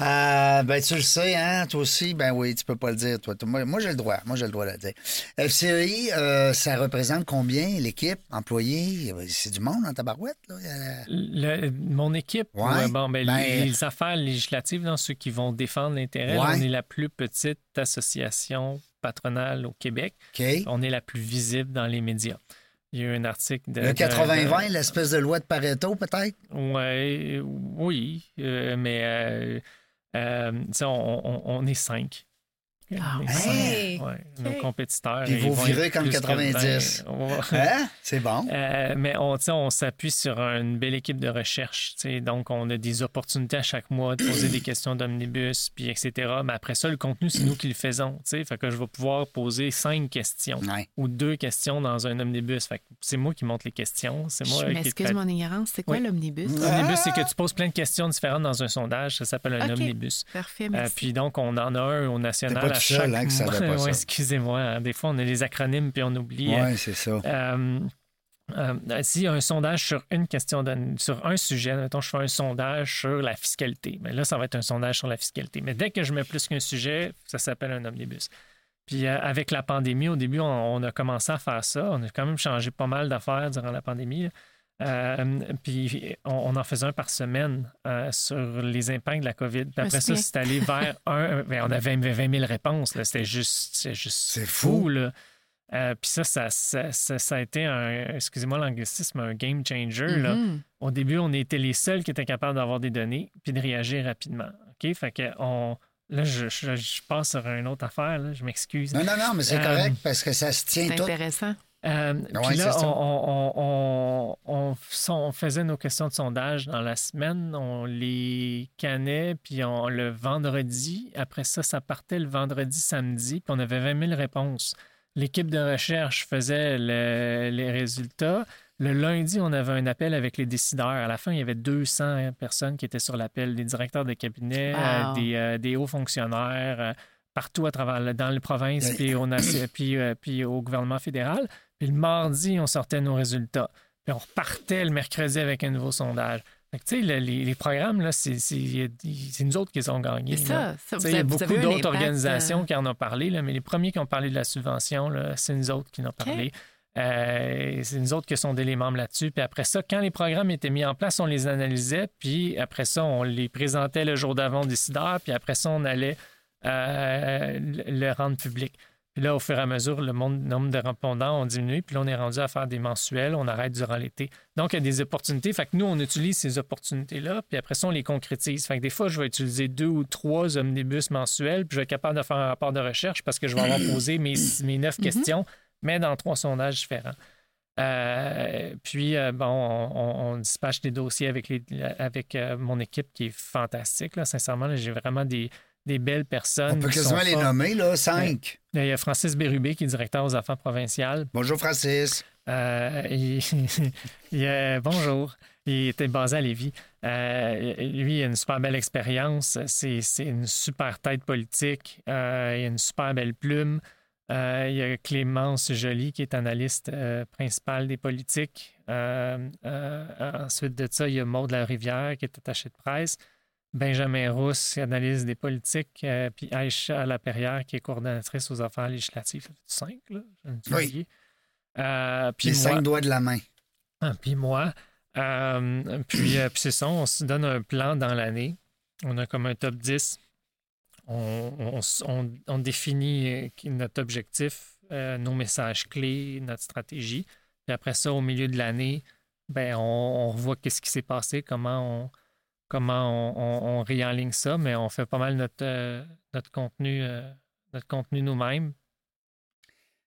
Euh, ben, tu le sais, hein, toi aussi. Ben oui, tu peux pas le dire, toi. Moi, moi j'ai le droit. Moi, j'ai le droit de le dire. FCEI, euh, ça représente combien, l'équipe, employés? C'est du monde en tabarouette, là? Euh, Le- mon équipe, Ouais. ouais, bon, ben, Ben- les, les affaires législatives, dans ceux qui vont défendre l'intérêt, Ouais. on est la plus petite association patronale au Québec. OK. On est la plus visible dans les médias. Il y a eu un article de. Le de- 80-20, de- l'espèce de loi de Pareto, peut-être? Ouais, oui, euh, mais euh, euh, on est cinq. Ah est ouais. ouais. Nos Ok. compétiteurs. Puis ils vous vont virez comme plus que 90. 20. Ouais. Hein? C'est bon. Euh, mais on, on s'appuie sur une belle équipe de recherche. tu sais. Donc, on a des opportunités à chaque mois de poser des questions d'omnibus, puis etc. Mais après ça, le contenu, c'est nous qui le faisons. tu sais. Fait que je vais pouvoir poser cinq questions Ouais. ou deux questions dans un omnibus. Fait que c'est moi qui monte les questions. C'est moi Je m'excuse mon ignorance. C'est quoi Oui. l'omnibus? L'omnibus, c'est que tu poses plein de questions différentes dans un sondage. Ça s'appelle un omnibus. Parfait, Euh, merci. puis donc, on en a un au national à chaque hein, pas Ouais. Excusez-moi. hein. Des fois, on a les acronymes puis on oublie. Oui, c'est ça. Euh, euh, a un sondage sur une question, de- sur un sujet, mettons, je fais un sondage sur la fiscalité. Mais là, ça va être un sondage sur la fiscalité. Mais dès que je mets plus qu'un sujet, ça s'appelle un omnibus. Puis euh, avec la pandémie, au début, on, on a commencé à faire ça. On a quand même changé pas mal d'affaires durant la pandémie. là. Euh, puis on, on en faisait un par semaine euh, sur les impacts de la COVID. Puis après ça, c'est allé vers un. ben, on avait 20 000 réponses. là. C'était juste, juste C'est fou. là. Euh, puis ça ça, ça, ça- ça a été un, excusez-moi l'anglicisme, un game changer. là. Mhm. Au début, on était les seuls qui étaient capables d'avoir des données puis de réagir rapidement. OK? Fait que on, là, je, je- je passe sur une autre affaire, là, je m'excuse. Non, non, non, mais c'est Euh, correct parce que ça se tient C'est tout. intéressant. Euh, Ouais, puis là, on, on- on- on- on faisait nos questions de sondage dans la semaine, on les cannait, puis on, le vendredi. Après ça, ça partait le vendredi, samedi, puis on avait 20 000 réponses. L'équipe de recherche faisait le- les résultats. Le lundi, on avait un appel avec les décideurs. À la fin, il y avait 200 personnes qui étaient sur l'appel, des directeurs de cabinet, Wow. euh, des, euh, des hauts fonctionnaires, euh, partout à travers dans les provinces, Ouais. puis au, nation- puis, euh, puis au gouvernement fédéral. Puis le mardi, on sortait nos résultats. Puis on repartait le mercredi avec un nouveau sondage. Fait que, tu sais, le- les, les programmes, là, c'est nous autres qui les ont gagnés. C'est ça. ça vous Il y a beaucoup d'autres organisations euh, qui en ont parlé, là, mais les premiers qui ont parlé de la subvention, là, c'est nous autres qui en ont parlé. Euh, c'est nous autres qui sondé les membres là-dessus. Puis après ça, quand les programmes étaient mis en place, on les analysait. Puis après ça, on les présentait le jour d'avant aux décideurs. Puis après ça, on allait euh, le rendre public. Puis là, au fur et à mesure, le monde- nombre de répondants ont diminué. Puis là, on est rendu à faire des mensuels. On arrête durant l'été. Donc, il y a des opportunités. Fait que nous, on utilise ces opportunités-là. Puis après ça, on les concrétise. Fait que des fois, je vais utiliser deux ou trois omnibus mensuels. Puis je vais être capable de faire un rapport de recherche parce que je vais avoir posé mes, mes neuf questions, mais dans trois sondages différents. Euh, puis, euh, bon, on, on- dispatche des dossiers avec, les, avec euh, mon équipe qui est fantastique. Là. Sincèrement, là, j'ai vraiment des, des belles personnes. On peut quasiment les nommer, là, cinq. Il y a Francis Bérubé, qui est directeur aux affaires provinciales. Bonjour, Francis. Euh, il- il est- bonjour. Il était basé à Lévis. Euh, lui, il a une super belle expérience. C'est une super tête politique. Euh, il a une super belle plume. Euh, il y a Clémence Joly, qui est analyste euh, principale des politiques. Euh, euh, ensuite de ça, il y a Maud Rivière, qui est attachée de presse. Benjamin Rousse, qui analyse des politiques. euh, puis Aïcha Laperrière, qui est coordonnatrice aux affaires législatives. Ça fait cinq, là? Oui. Euh, puis Les moi- cinq doigts de la main. ah, puis moi, euh, puis, euh, puis c'est ça, on se donne un plan dans l'année. On a comme un top 10. On, définit notre objectif, nos messages clés, notre stratégie. Puis après ça, au milieu de l'année, ben, on, on revoit qu'est-ce qui s'est passé, comment on, comment on, on- on réenligne ça, mais on fait pas mal notre, euh, notre contenu, euh, notre contenu nous-mêmes.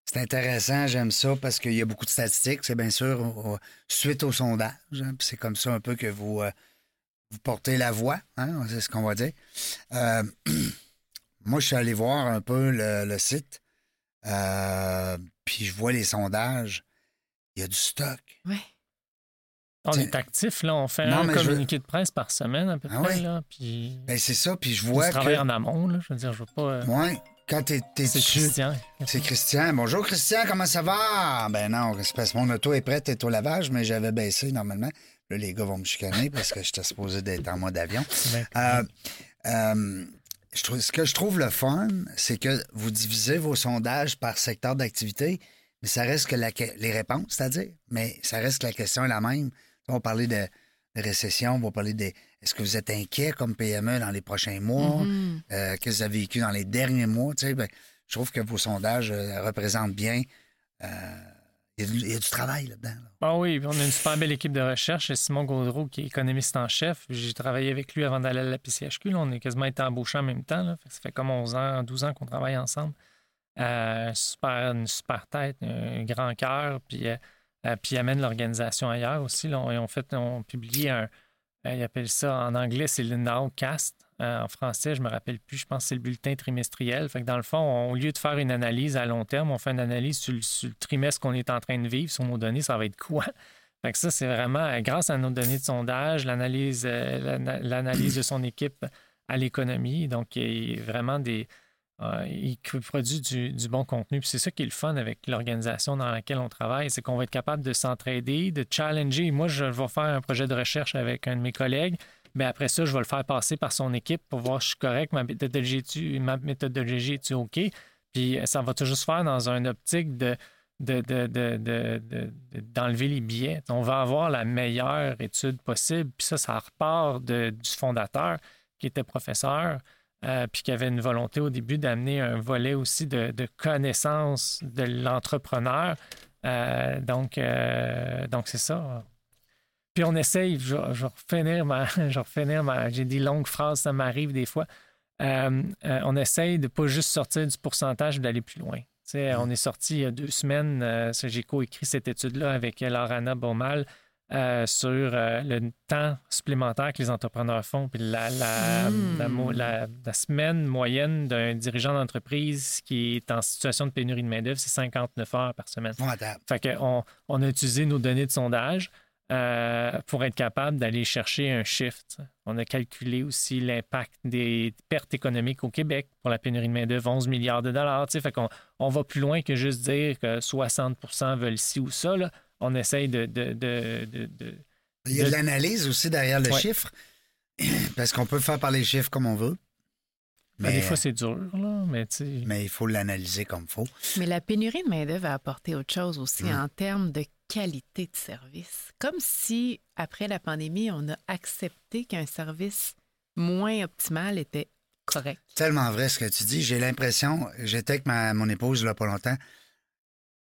C'est intéressant, j'aime ça parce qu'il y a beaucoup de statistiques, c'est bien sûr, au- au- suite au sondage. hein, puis c'est comme ça un peu que vous, euh, vous portez la voix, hein, c'est ce qu'on va dire. Euh, moi, je suis allé voir un peu le, le site, euh, puis je vois les sondages. Il y a du stock. Ouais. On est actif, là. On fait Non, un je veux- communiqué de presse par semaine, à peu Ah près, là. Puis... Ben, c'est ça, puis je vois travaille que. en amont, là. Je veux dire, je veux pas. euh, Ouais, quand t'es, t'es c'est dessus. Christian. C'est Christian. Bonjour Christian, comment ça va? Ben non, c'est parce que mon auto est prête, est au lavage, mais j'avais baissé normalement. Là, les gars vont me chicaner parce que j'étais supposé d'être en mode avion. Ben, Euh, euh, je trouve, ce que je trouve le fun, c'est que vous divisez vos sondages par secteur d'activité, mais ça reste que la, que- les réponses, c'est-à-dire, mais ça reste que la question est la même. On va parler de, de récession, on va parler de est-ce que vous êtes inquiet comme PME dans les prochains mois? Mhm. Euh, qu'est-ce que vous avez vécu dans les derniers mois? Tu sais, ben, je trouve que vos sondages euh, représentent bien. euh, Il y, a du- il y a du travail là-dedans. là. Ah oui, on a une super belle équipe de recherche. C'est Simon Gaudreau, qui est économiste en chef. J'ai travaillé avec lui avant d'aller à la PCHQ. là. On a quasiment été embauchés en même temps. là. Ça fait comme 11 ans, 12 ans qu'on travaille ensemble. Euh, super, une super tête, un grand cœur. Puis, euh, puis il amène l'organisation ailleurs aussi. Là. On, on fait, publie un. euh, ils appellent ça en anglais, c'est le Nowcast. Euh, en français, je me rappelle plus, je pense que c'est le bulletin trimestriel. Fait que dans le fond, on- au lieu de faire une analyse à long terme, on fait une analyse sur le, trimestre qu'on est en train de vivre, sur nos données, ça va être quoi? Fait que ça, c'est vraiment euh, grâce à nos données de sondage, l'analyse, euh, l'ana- l'analyse de son équipe à l'économie. Donc, il y a vraiment des. Euh, il produit du, bon contenu. Puis c'est ça qui est le fun avec l'organisation dans laquelle on travaille, c'est qu'on va être capable de s'entraider, de challenger. Moi, je vais faire un projet de recherche avec un de mes collègues. Mais après ça, je vais le faire passer par son équipe pour voir si je suis correct, ma méthodologie est-tu, ma méthodologie est OK. Puis euh, ça va toujours se faire dans une optique de, de, de- de- de- de- de- d'enlever les billets. On va avoir la meilleure étude possible. Puis ça, ça repart du fondateur qui était professeur, euh, puis qui avait une volonté au début d'amener un volet aussi de, de connaissance de l'entrepreneur. Euh, donc, euh, donc c'est ça. Puis on essaye, je, je vais refinir ma, je vais refinir ma, j'ai des longues phrases, ça m'arrive des fois. Euh, on essaye de pas juste sortir du pourcentage, mais d'aller plus loin. Sais, On est sorti il y a deux semaines, j'ai coécrit cette étude-là avec Laurana Baumal euh, sur euh, le temps supplémentaire que les entrepreneurs font. Puis la, la, semaine moyenne d'un dirigeant d'entreprise qui est en situation de pénurie de main-d'œuvre, c'est 59 heures par semaine. Fait qu'on on a utilisé nos données de sondage euh, pour être capable d'aller chercher un shift. On a calculé aussi l'impact des pertes économiques au Québec pour la pénurie de main-d'œuvre, 11 milliards de dollars. Fait qu'on on va plus loin que juste dire que 60% veulent ci ou ça. là. On essaye de. de, de, de- de- Il y a de de- l'analyse aussi derrière le Ouais. chiffre, parce qu'on peut faire par les chiffres comme on veut. Ben, Mais, des fois, c'est dur, là, mais tu sais. mais il faut l'analyser comme il faut. Mais la pénurie de main-d'œuvre a apporté autre chose aussi Mm. en termes de qualité de service. Comme si, après la pandémie, on a accepté qu'un service moins optimal était correct. Tellement vrai ce que tu dis. J'ai l'impression, j'étais avec ma, mon épouse là pas longtemps.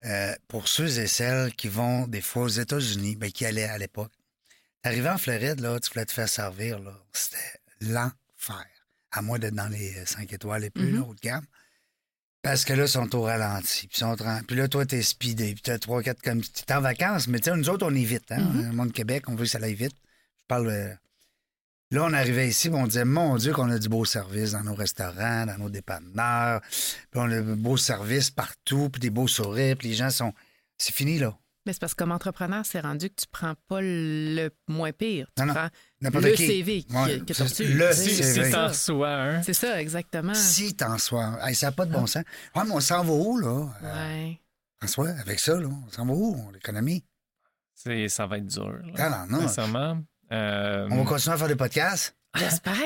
Euh, pour ceux et celles qui vont des fois aux États-Unis, ben, qui allaient à l'époque, t'arrivais en Floride, là, tu voulais te faire servir, là, c'était l'enfer. À moins d'être dans les 5 étoiles et plus, là, haut de gamme. Parce que là, ils sont au ralenti. Puis, ils sont en- puis là, toi, t'es speedé. Puis t'as trois, quatre comme. T'es en vacances, mais tu sais, nous autres, on est vite. Hein? Mhm. Le monde de Québec, on veut que ça aille vite. Je parle. Euh, Là, on arrivait ici, puis on disait, mon Dieu, qu'on a du beau service dans nos restaurants, dans nos dépanneurs. Puis on a du beau service partout, puis des beaux sourires, puis les gens sont. C'est fini, là. Mais c'est parce que comme entrepreneur, c'est rendu que tu prends pas le moins pire. Tu Non, non. prends le qui. CV qui- Ouais, que tu reçu. le sais. Si, C'est si vrai. t'en ça. reçois un, C'est ça, exactement. Si t'en sois. Hey, ça n'a pas de bon sens. Ouais, mais on s'en va où, là? Euh, Ouais. François, avec ça, là? On s'en va où, l'économie? c'est- ça va être dur. là. Ah, non, non. Sincèrement. Euh, On va continuer à faire des podcasts? J'espère.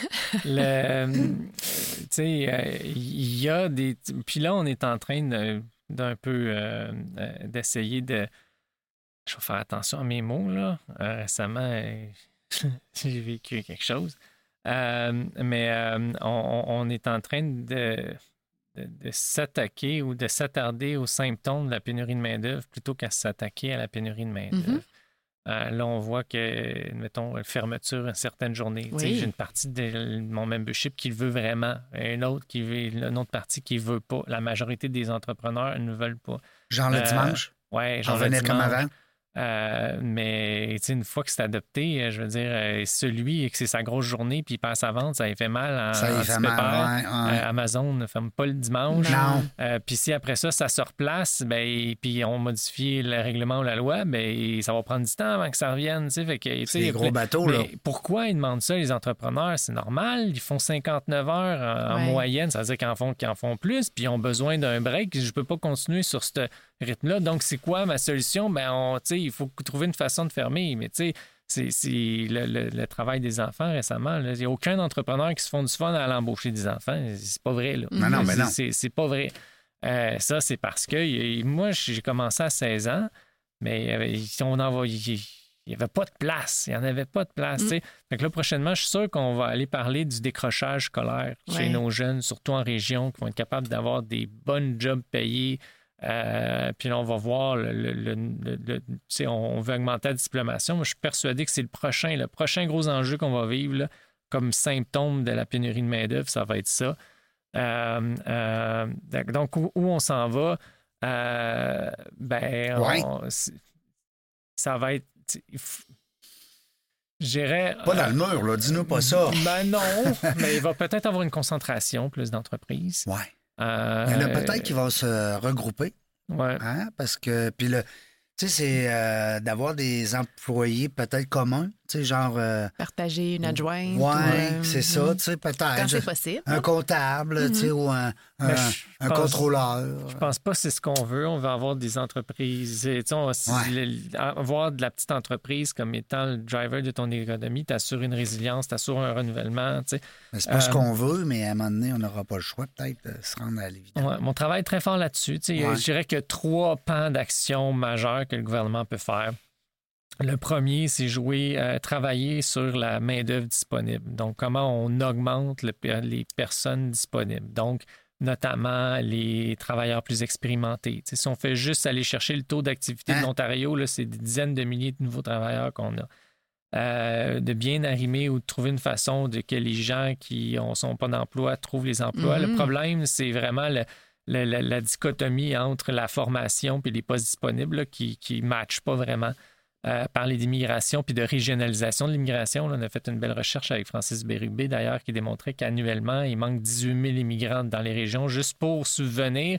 le, euh, tu sais, euh, il y a des. Puis là, on est en train de- d'un peu euh, d'essayer de. Je vais faire attention à mes mots, là. Euh, récemment, euh, j'ai vécu quelque chose. Euh, mais euh, on, on est en train de, de, de s'attaquer ou de s'attarder aux symptômes de la pénurie de main-d'œuvre plutôt qu'à s'attaquer à la pénurie de main-d'œuvre. Mhm. Euh, là, on voit que, mettons, fermeture une certaine journée. Oui. J'ai une partie de mon membership qui le veut vraiment, une autre qui veut, une autre partie qui ne veut pas. La majorité des entrepreneurs ne veulent pas. Genre le Euh, dimanche? J'en genre le revenais comme avant? Euh, mais une fois que c'est adopté, euh, je veux dire, euh, celui et que c'est sa grosse journée puis il passe à vente, ça lui fait mal en, Ça fait mal, ouais, ouais. Euh, Amazon ne ferme pas le dimanche. Non. Euh, puis si après ça, ça se replace, ben, et puis on modifie le règlement ou la loi, ben, ça va prendre du temps avant que ça revienne. Fait que, C'est des gros bateaux, mais là. pourquoi ils demandent ça, les entrepreneurs? C'est normal. Ils font 59 heures en, moyenne. Ça veut dire qu'ils en, font, qu'ils en font plus, puis ils ont besoin d'un break. Je ne peux pas continuer sur ce rythme-là. Donc, c'est quoi ma solution? Ben, on, tu sais, il faut trouver une façon de fermer. Mais tu sais, c'est le, le- le travail des enfants récemment. Il n'y a aucun entrepreneur qui se font du fun à l'embaucher des enfants. C'est pas vrai. Là. Non, non, mais non. c'est- pas vrai. Euh, ça, c'est parce que moi, j'ai commencé à 16 ans, mais on en va- il n'y avait pas de place. Il n'y en avait pas de place. Fait que là, prochainement, je suis sûr qu'on va aller parler du décrochage scolaire chez nos jeunes, surtout en région, qui vont être capables d'avoir des bonnes jobs payés. Euh, puis là, on va voir, le, le- le- on on veut augmenter la diplomation. Moi, je suis persuadé que c'est le prochain, le prochain gros enjeu qu'on va vivre là, comme symptôme de la pénurie de main-d'œuvre, ça va être ça. Euh, euh, donc, où, où on s'en va? Ben, Ouais. on- c'est- ça va être. dirais. Pas dans le mur, là. Dis-nous pas ça. Ben non, mais il va peut-être avoir une concentration plus d'entreprises. Ouais. Euh, Il y en a peut-être qui vont se regrouper, ouais. hein, parce que. Puis le. Tu sais, c'est euh, d'avoir des employés peut-être communs, sais, genre. euh, Partager une adjointe. ouais, ou, euh, c'est ça, tu sais, Quand peut-être. c'est possible. Un comptable, tu sais, ou un, un, Mais je un pense- contrôleur. Je pense pas que c'est ce qu'on veut. On veut avoir des entreprises. tu sais, on va Ouais. avoir de la petite entreprise comme étant le driver de ton économie, t'assures une résilience, t'assures un renouvellement. tu sais. Mais C'est pas ce Euh, qu'on veut, mais à un moment donné, on n'aura pas le choix, peut-être, de se rendre à l'évidence. Ouais, mon travail est très fort là-dessus. tu sais. Ouais. Je dirais que trois pans d'action majeurs que le gouvernement peut faire. Le premier, c'est jouer, euh, travailler sur la main-d'œuvre disponible. Donc, comment on augmente le- les personnes disponibles. Donc, notamment les travailleurs plus expérimentés. Si on fait juste aller chercher le taux d'activité Hein? de l'Ontario, là, c'est des dizaines de milliers de nouveaux travailleurs qu'on a. Euh, de bien arrimer ou de trouver une façon de que les gens qui ne sont pas d'emploi trouvent les emplois. Le Mhm. problème, c'est vraiment le- le- la, la dichotomie entre la formation et les postes disponibles là, qui ne matchent pas vraiment. Euh, parler d'immigration puis de régionalisation de l'immigration. On a fait une belle recherche avec Francis Bérubé, d'ailleurs, qui démontrait qu'annuellement, il manque 18 000 immigrants dans les régions juste pour subvenir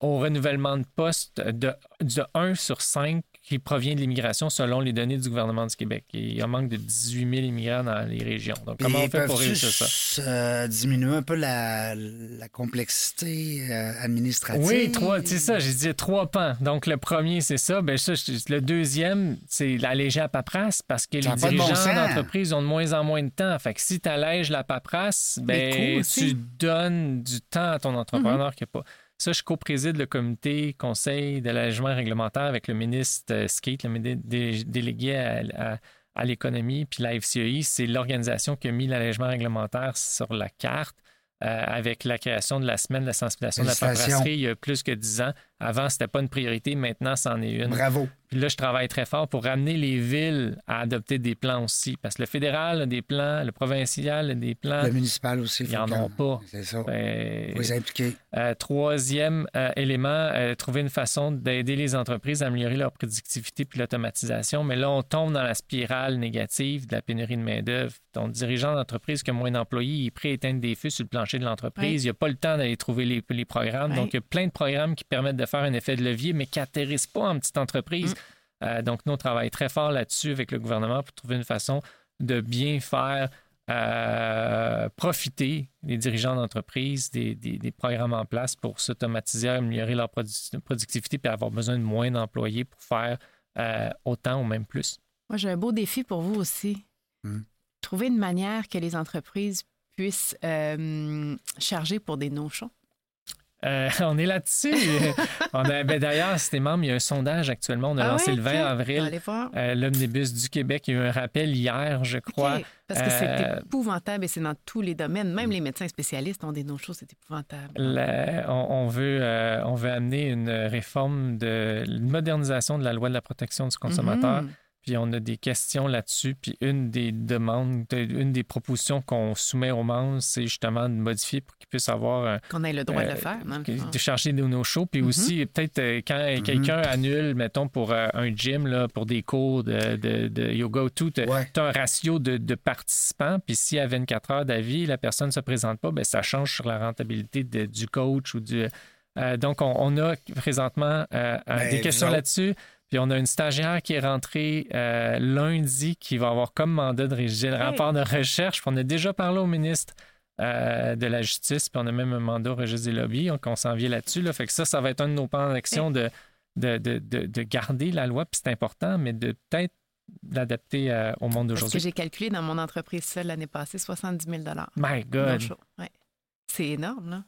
au renouvellement de postes de, de 1 sur 5 qui provient de l'immigration selon les données du gouvernement du Québec. Et il y a un manque de 18 000 immigrants dans les régions. Donc, Puis comment on fait pour réussir ça? euh, diminuer un peu la, la complexité euh, administrative? Oui, trois, c'est ça, j'ai dit trois pans. Donc, le premier, c'est ça. Ben, ça le deuxième, c'est l'alléger la paperasse parce que Ça les bon dirigeants d'entreprise ont de moins en moins de temps. Fait que si tu allèges la paperasse, ben, tu donnes du temps à ton entrepreneur qui n'a pas. Ça, je co-préside le comité conseil de l'allègement réglementaire avec le ministre euh, Skate, le ministre dé- délégué à, à- à l'économie, puis la FCEI, c'est l'organisation qui a mis l'allègement réglementaire sur la carte euh, avec la création de la semaine de la sensibilisation de la paperasserie il y a plus que 10 ans. Avant, c'était pas une priorité. Maintenant, c'en est une. Bravo. Puis là, je travaille très fort pour ramener les villes à adopter des plans aussi. Parce que le fédéral a des plans, le provincial a des plans. Le municipal aussi. Ils faut en que- ont pas. C'est ça. Ben, Faut les impliquer. euh, troisième euh, élément, euh, trouver une façon d'aider les entreprises à améliorer leur productivité puis l'automatisation. Mais là, on tombe dans la spirale négative de la pénurie de main-d'œuvre. Ton dirigeant d'entreprise qui a moins d'employés, il est prêt à éteindre des feux sur le plancher de l'entreprise. Oui. Il n'a pas le temps d'aller trouver les, les programmes. Oui. Donc, il y a plein de programmes qui permettent de faire un effet de levier, mais qui n'atterrissent pas en petite entreprise. Euh, donc, nous, on travaille très fort là-dessus avec le gouvernement pour trouver une façon de bien faire euh, profiter les dirigeants d'entreprise des, des- des programmes en place pour s'automatiser, améliorer leur produ- productivité puis avoir besoin de moins d'employés pour faire euh, autant ou même plus. Moi, j'ai un beau défi pour vous aussi. Hmm. Trouver une manière que les entreprises puissent euh, charger pour des no-shows. Euh, on est là-dessus. ben, D'ailleurs, c'était membre, il y a un sondage actuellement. On a Ah lancé ouais, le 20 ok. avril. Euh, L'Omnibus du Québec, il y a eu un rappel hier, je crois. Parce que c'est Euh, épouvantable et c'est dans tous les domaines. Même les médecins spécialistes ont des no-shows, c'est épouvantable. La- on, on veut, on veut amener une réforme de une modernisation de la loi de la protection du consommateur. Mhm. Puis on a des questions là-dessus. Puis une des demandes, de- une des propositions qu'on soumet aux membres, c'est justement de modifier pour qu'ils puissent avoir un, Qu'on ait le droit de euh, le faire. le que- fond. de charger de nos shows. Puis Mhm. aussi, peut-être euh, quand quelqu'un annule, mettons, pour euh, un gym, là, pour des cours de, de- de yoga ou tout, tu Ouais. as un ratio de, de participants. Puis y a 24 heures d'avis, la personne ne se présente pas, ben, ça change sur la rentabilité de- du coach ou du. euh, donc, on, on a présentement euh, euh, Ben, des questions là-dessus. Puis on a une stagiaire qui est rentrée euh, lundi qui va avoir comme mandat de rédiger le Hey. rapport de recherche. Puis on a déjà parlé au ministre euh, de la Justice, puis on a même un mandat au registre des lobbies, donc on s'en vient là-dessus. Là. Fait que ça, ça va être un de nos plans d'action de, de, de, de- de garder la loi, puis c'est important, mais de peut-être l'adapter euh, au monde Parce que d'aujourd'hui. j'ai calculé dans mon entreprise seule l'année passée 70 000 My God! Ouais. C'est énorme, là.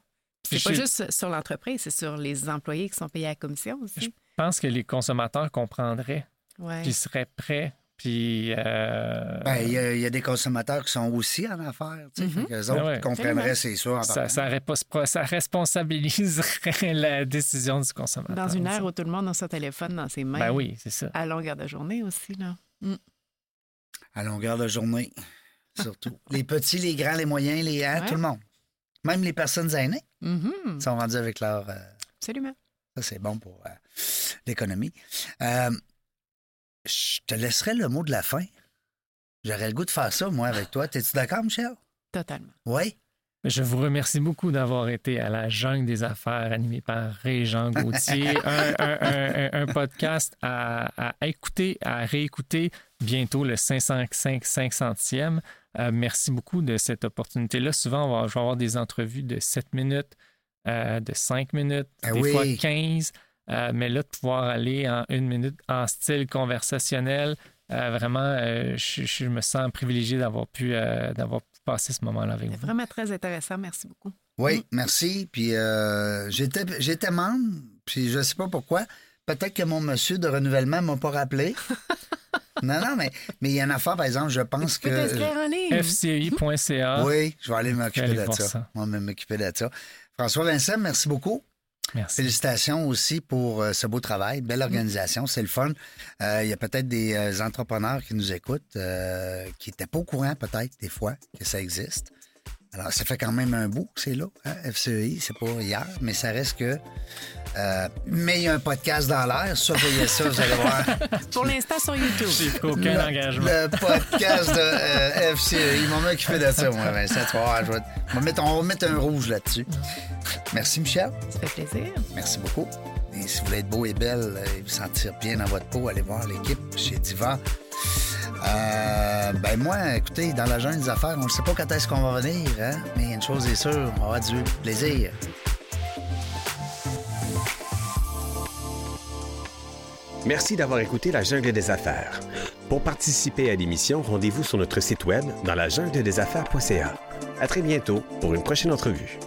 C'est pas juste sur l'entreprise, c'est sur les employés qui sont payés à la commission Je aussi. pense que les consommateurs comprendraient, Ouais. puis seraient prêts, puis... euh, Ben, il y, a- il y a des consommateurs qui sont aussi en affaires. tu sais. Mhm. Qu'eux autres ouais. comprendraient, c'est sûr. ça, ça, responsabiliserait la décision du consommateur. Dans une ère où tout le monde a son téléphone dans ses mains, Ben oui, c'est ça. à longueur de journée aussi, là. À longueur de journée, surtout. les petits, les grands, les moyens, les hein, Ouais. tout le monde. Même les personnes aînées Mhm. sont rendues avec leur. euh, Absolument. Ça, c'est bon pour euh, l'économie. Euh, je te laisserai le mot de la fin. J'aurais le goût de faire ça, moi, avec toi. T'es-tu d'accord, Michel? Totalement. Oui? Je vous remercie beaucoup d'avoir été à la jungle des affaires animé par Régent Gauthier. un, un- un- un- un podcast à, à écouter, à réécouter. Bientôt le 505 500e. Euh, merci beaucoup de cette opportunité-là. Souvent, on va, je vais avoir des entrevues de 7 minutes, euh, de 5 minutes, Ah des oui. fois 15. Euh, mais là, de pouvoir aller en une minute en style conversationnel, euh, vraiment, euh, je, je me sens privilégié d'avoir pu, euh, d'avoir pu passer ce moment-là avec vous. vraiment très intéressant. Merci beaucoup. Oui, merci. Puis euh, j'étais j'étais membre, puis je sais pas pourquoi. Peut-être que mon monsieur de renouvellement m'a pas rappelé. non, non, mais mais il y a une affaire, par exemple, je pense Tu peux que. t'inscrire en ligne. fci.ca. Oui, je vais aller m'occuper de ça. ça. Moi, m'occuper de ça. François Vincent, merci beaucoup. Merci. Félicitations aussi pour euh, ce beau travail. Mm. Belle organisation, c'est le fun. Euh, Il y a peut-être des euh, entrepreneurs qui nous écoutent qui n'étaient pas au courant, peut-être, des fois, que ça existe. Alors, ça fait quand même un bout c'est là, hein, FCEI, c'est pas hier, mais ça reste que. Euh, mais il y a un podcast dans l'air, surveillez ça, vous allez voir. Pour l'instant, sur YouTube. J'ai pris aucun le, engagement. le podcast de euh, FCEI. Ils m'ont occupé de ça, moi, Vincent. Tu vas voir, je vais- on, va mettre, on va mettre un rouge là-dessus. Merci, Michel. Ça fait plaisir. Merci beaucoup. Et si vous voulez être beau et belle et vous sentir bien dans votre peau, allez voir l'équipe chez Diva. Euh, ben moi, écoutez, dans la jungle des affaires, on ne sait pas quand est-ce qu'on va venir, hein? mais une chose est sûre, on va avoir du plaisir. Merci d'avoir écouté La Jungle des Affaires. Pour participer à l'émission, rendez-vous sur notre site web dans la jungle des affaires.ca. À très bientôt pour une prochaine entrevue.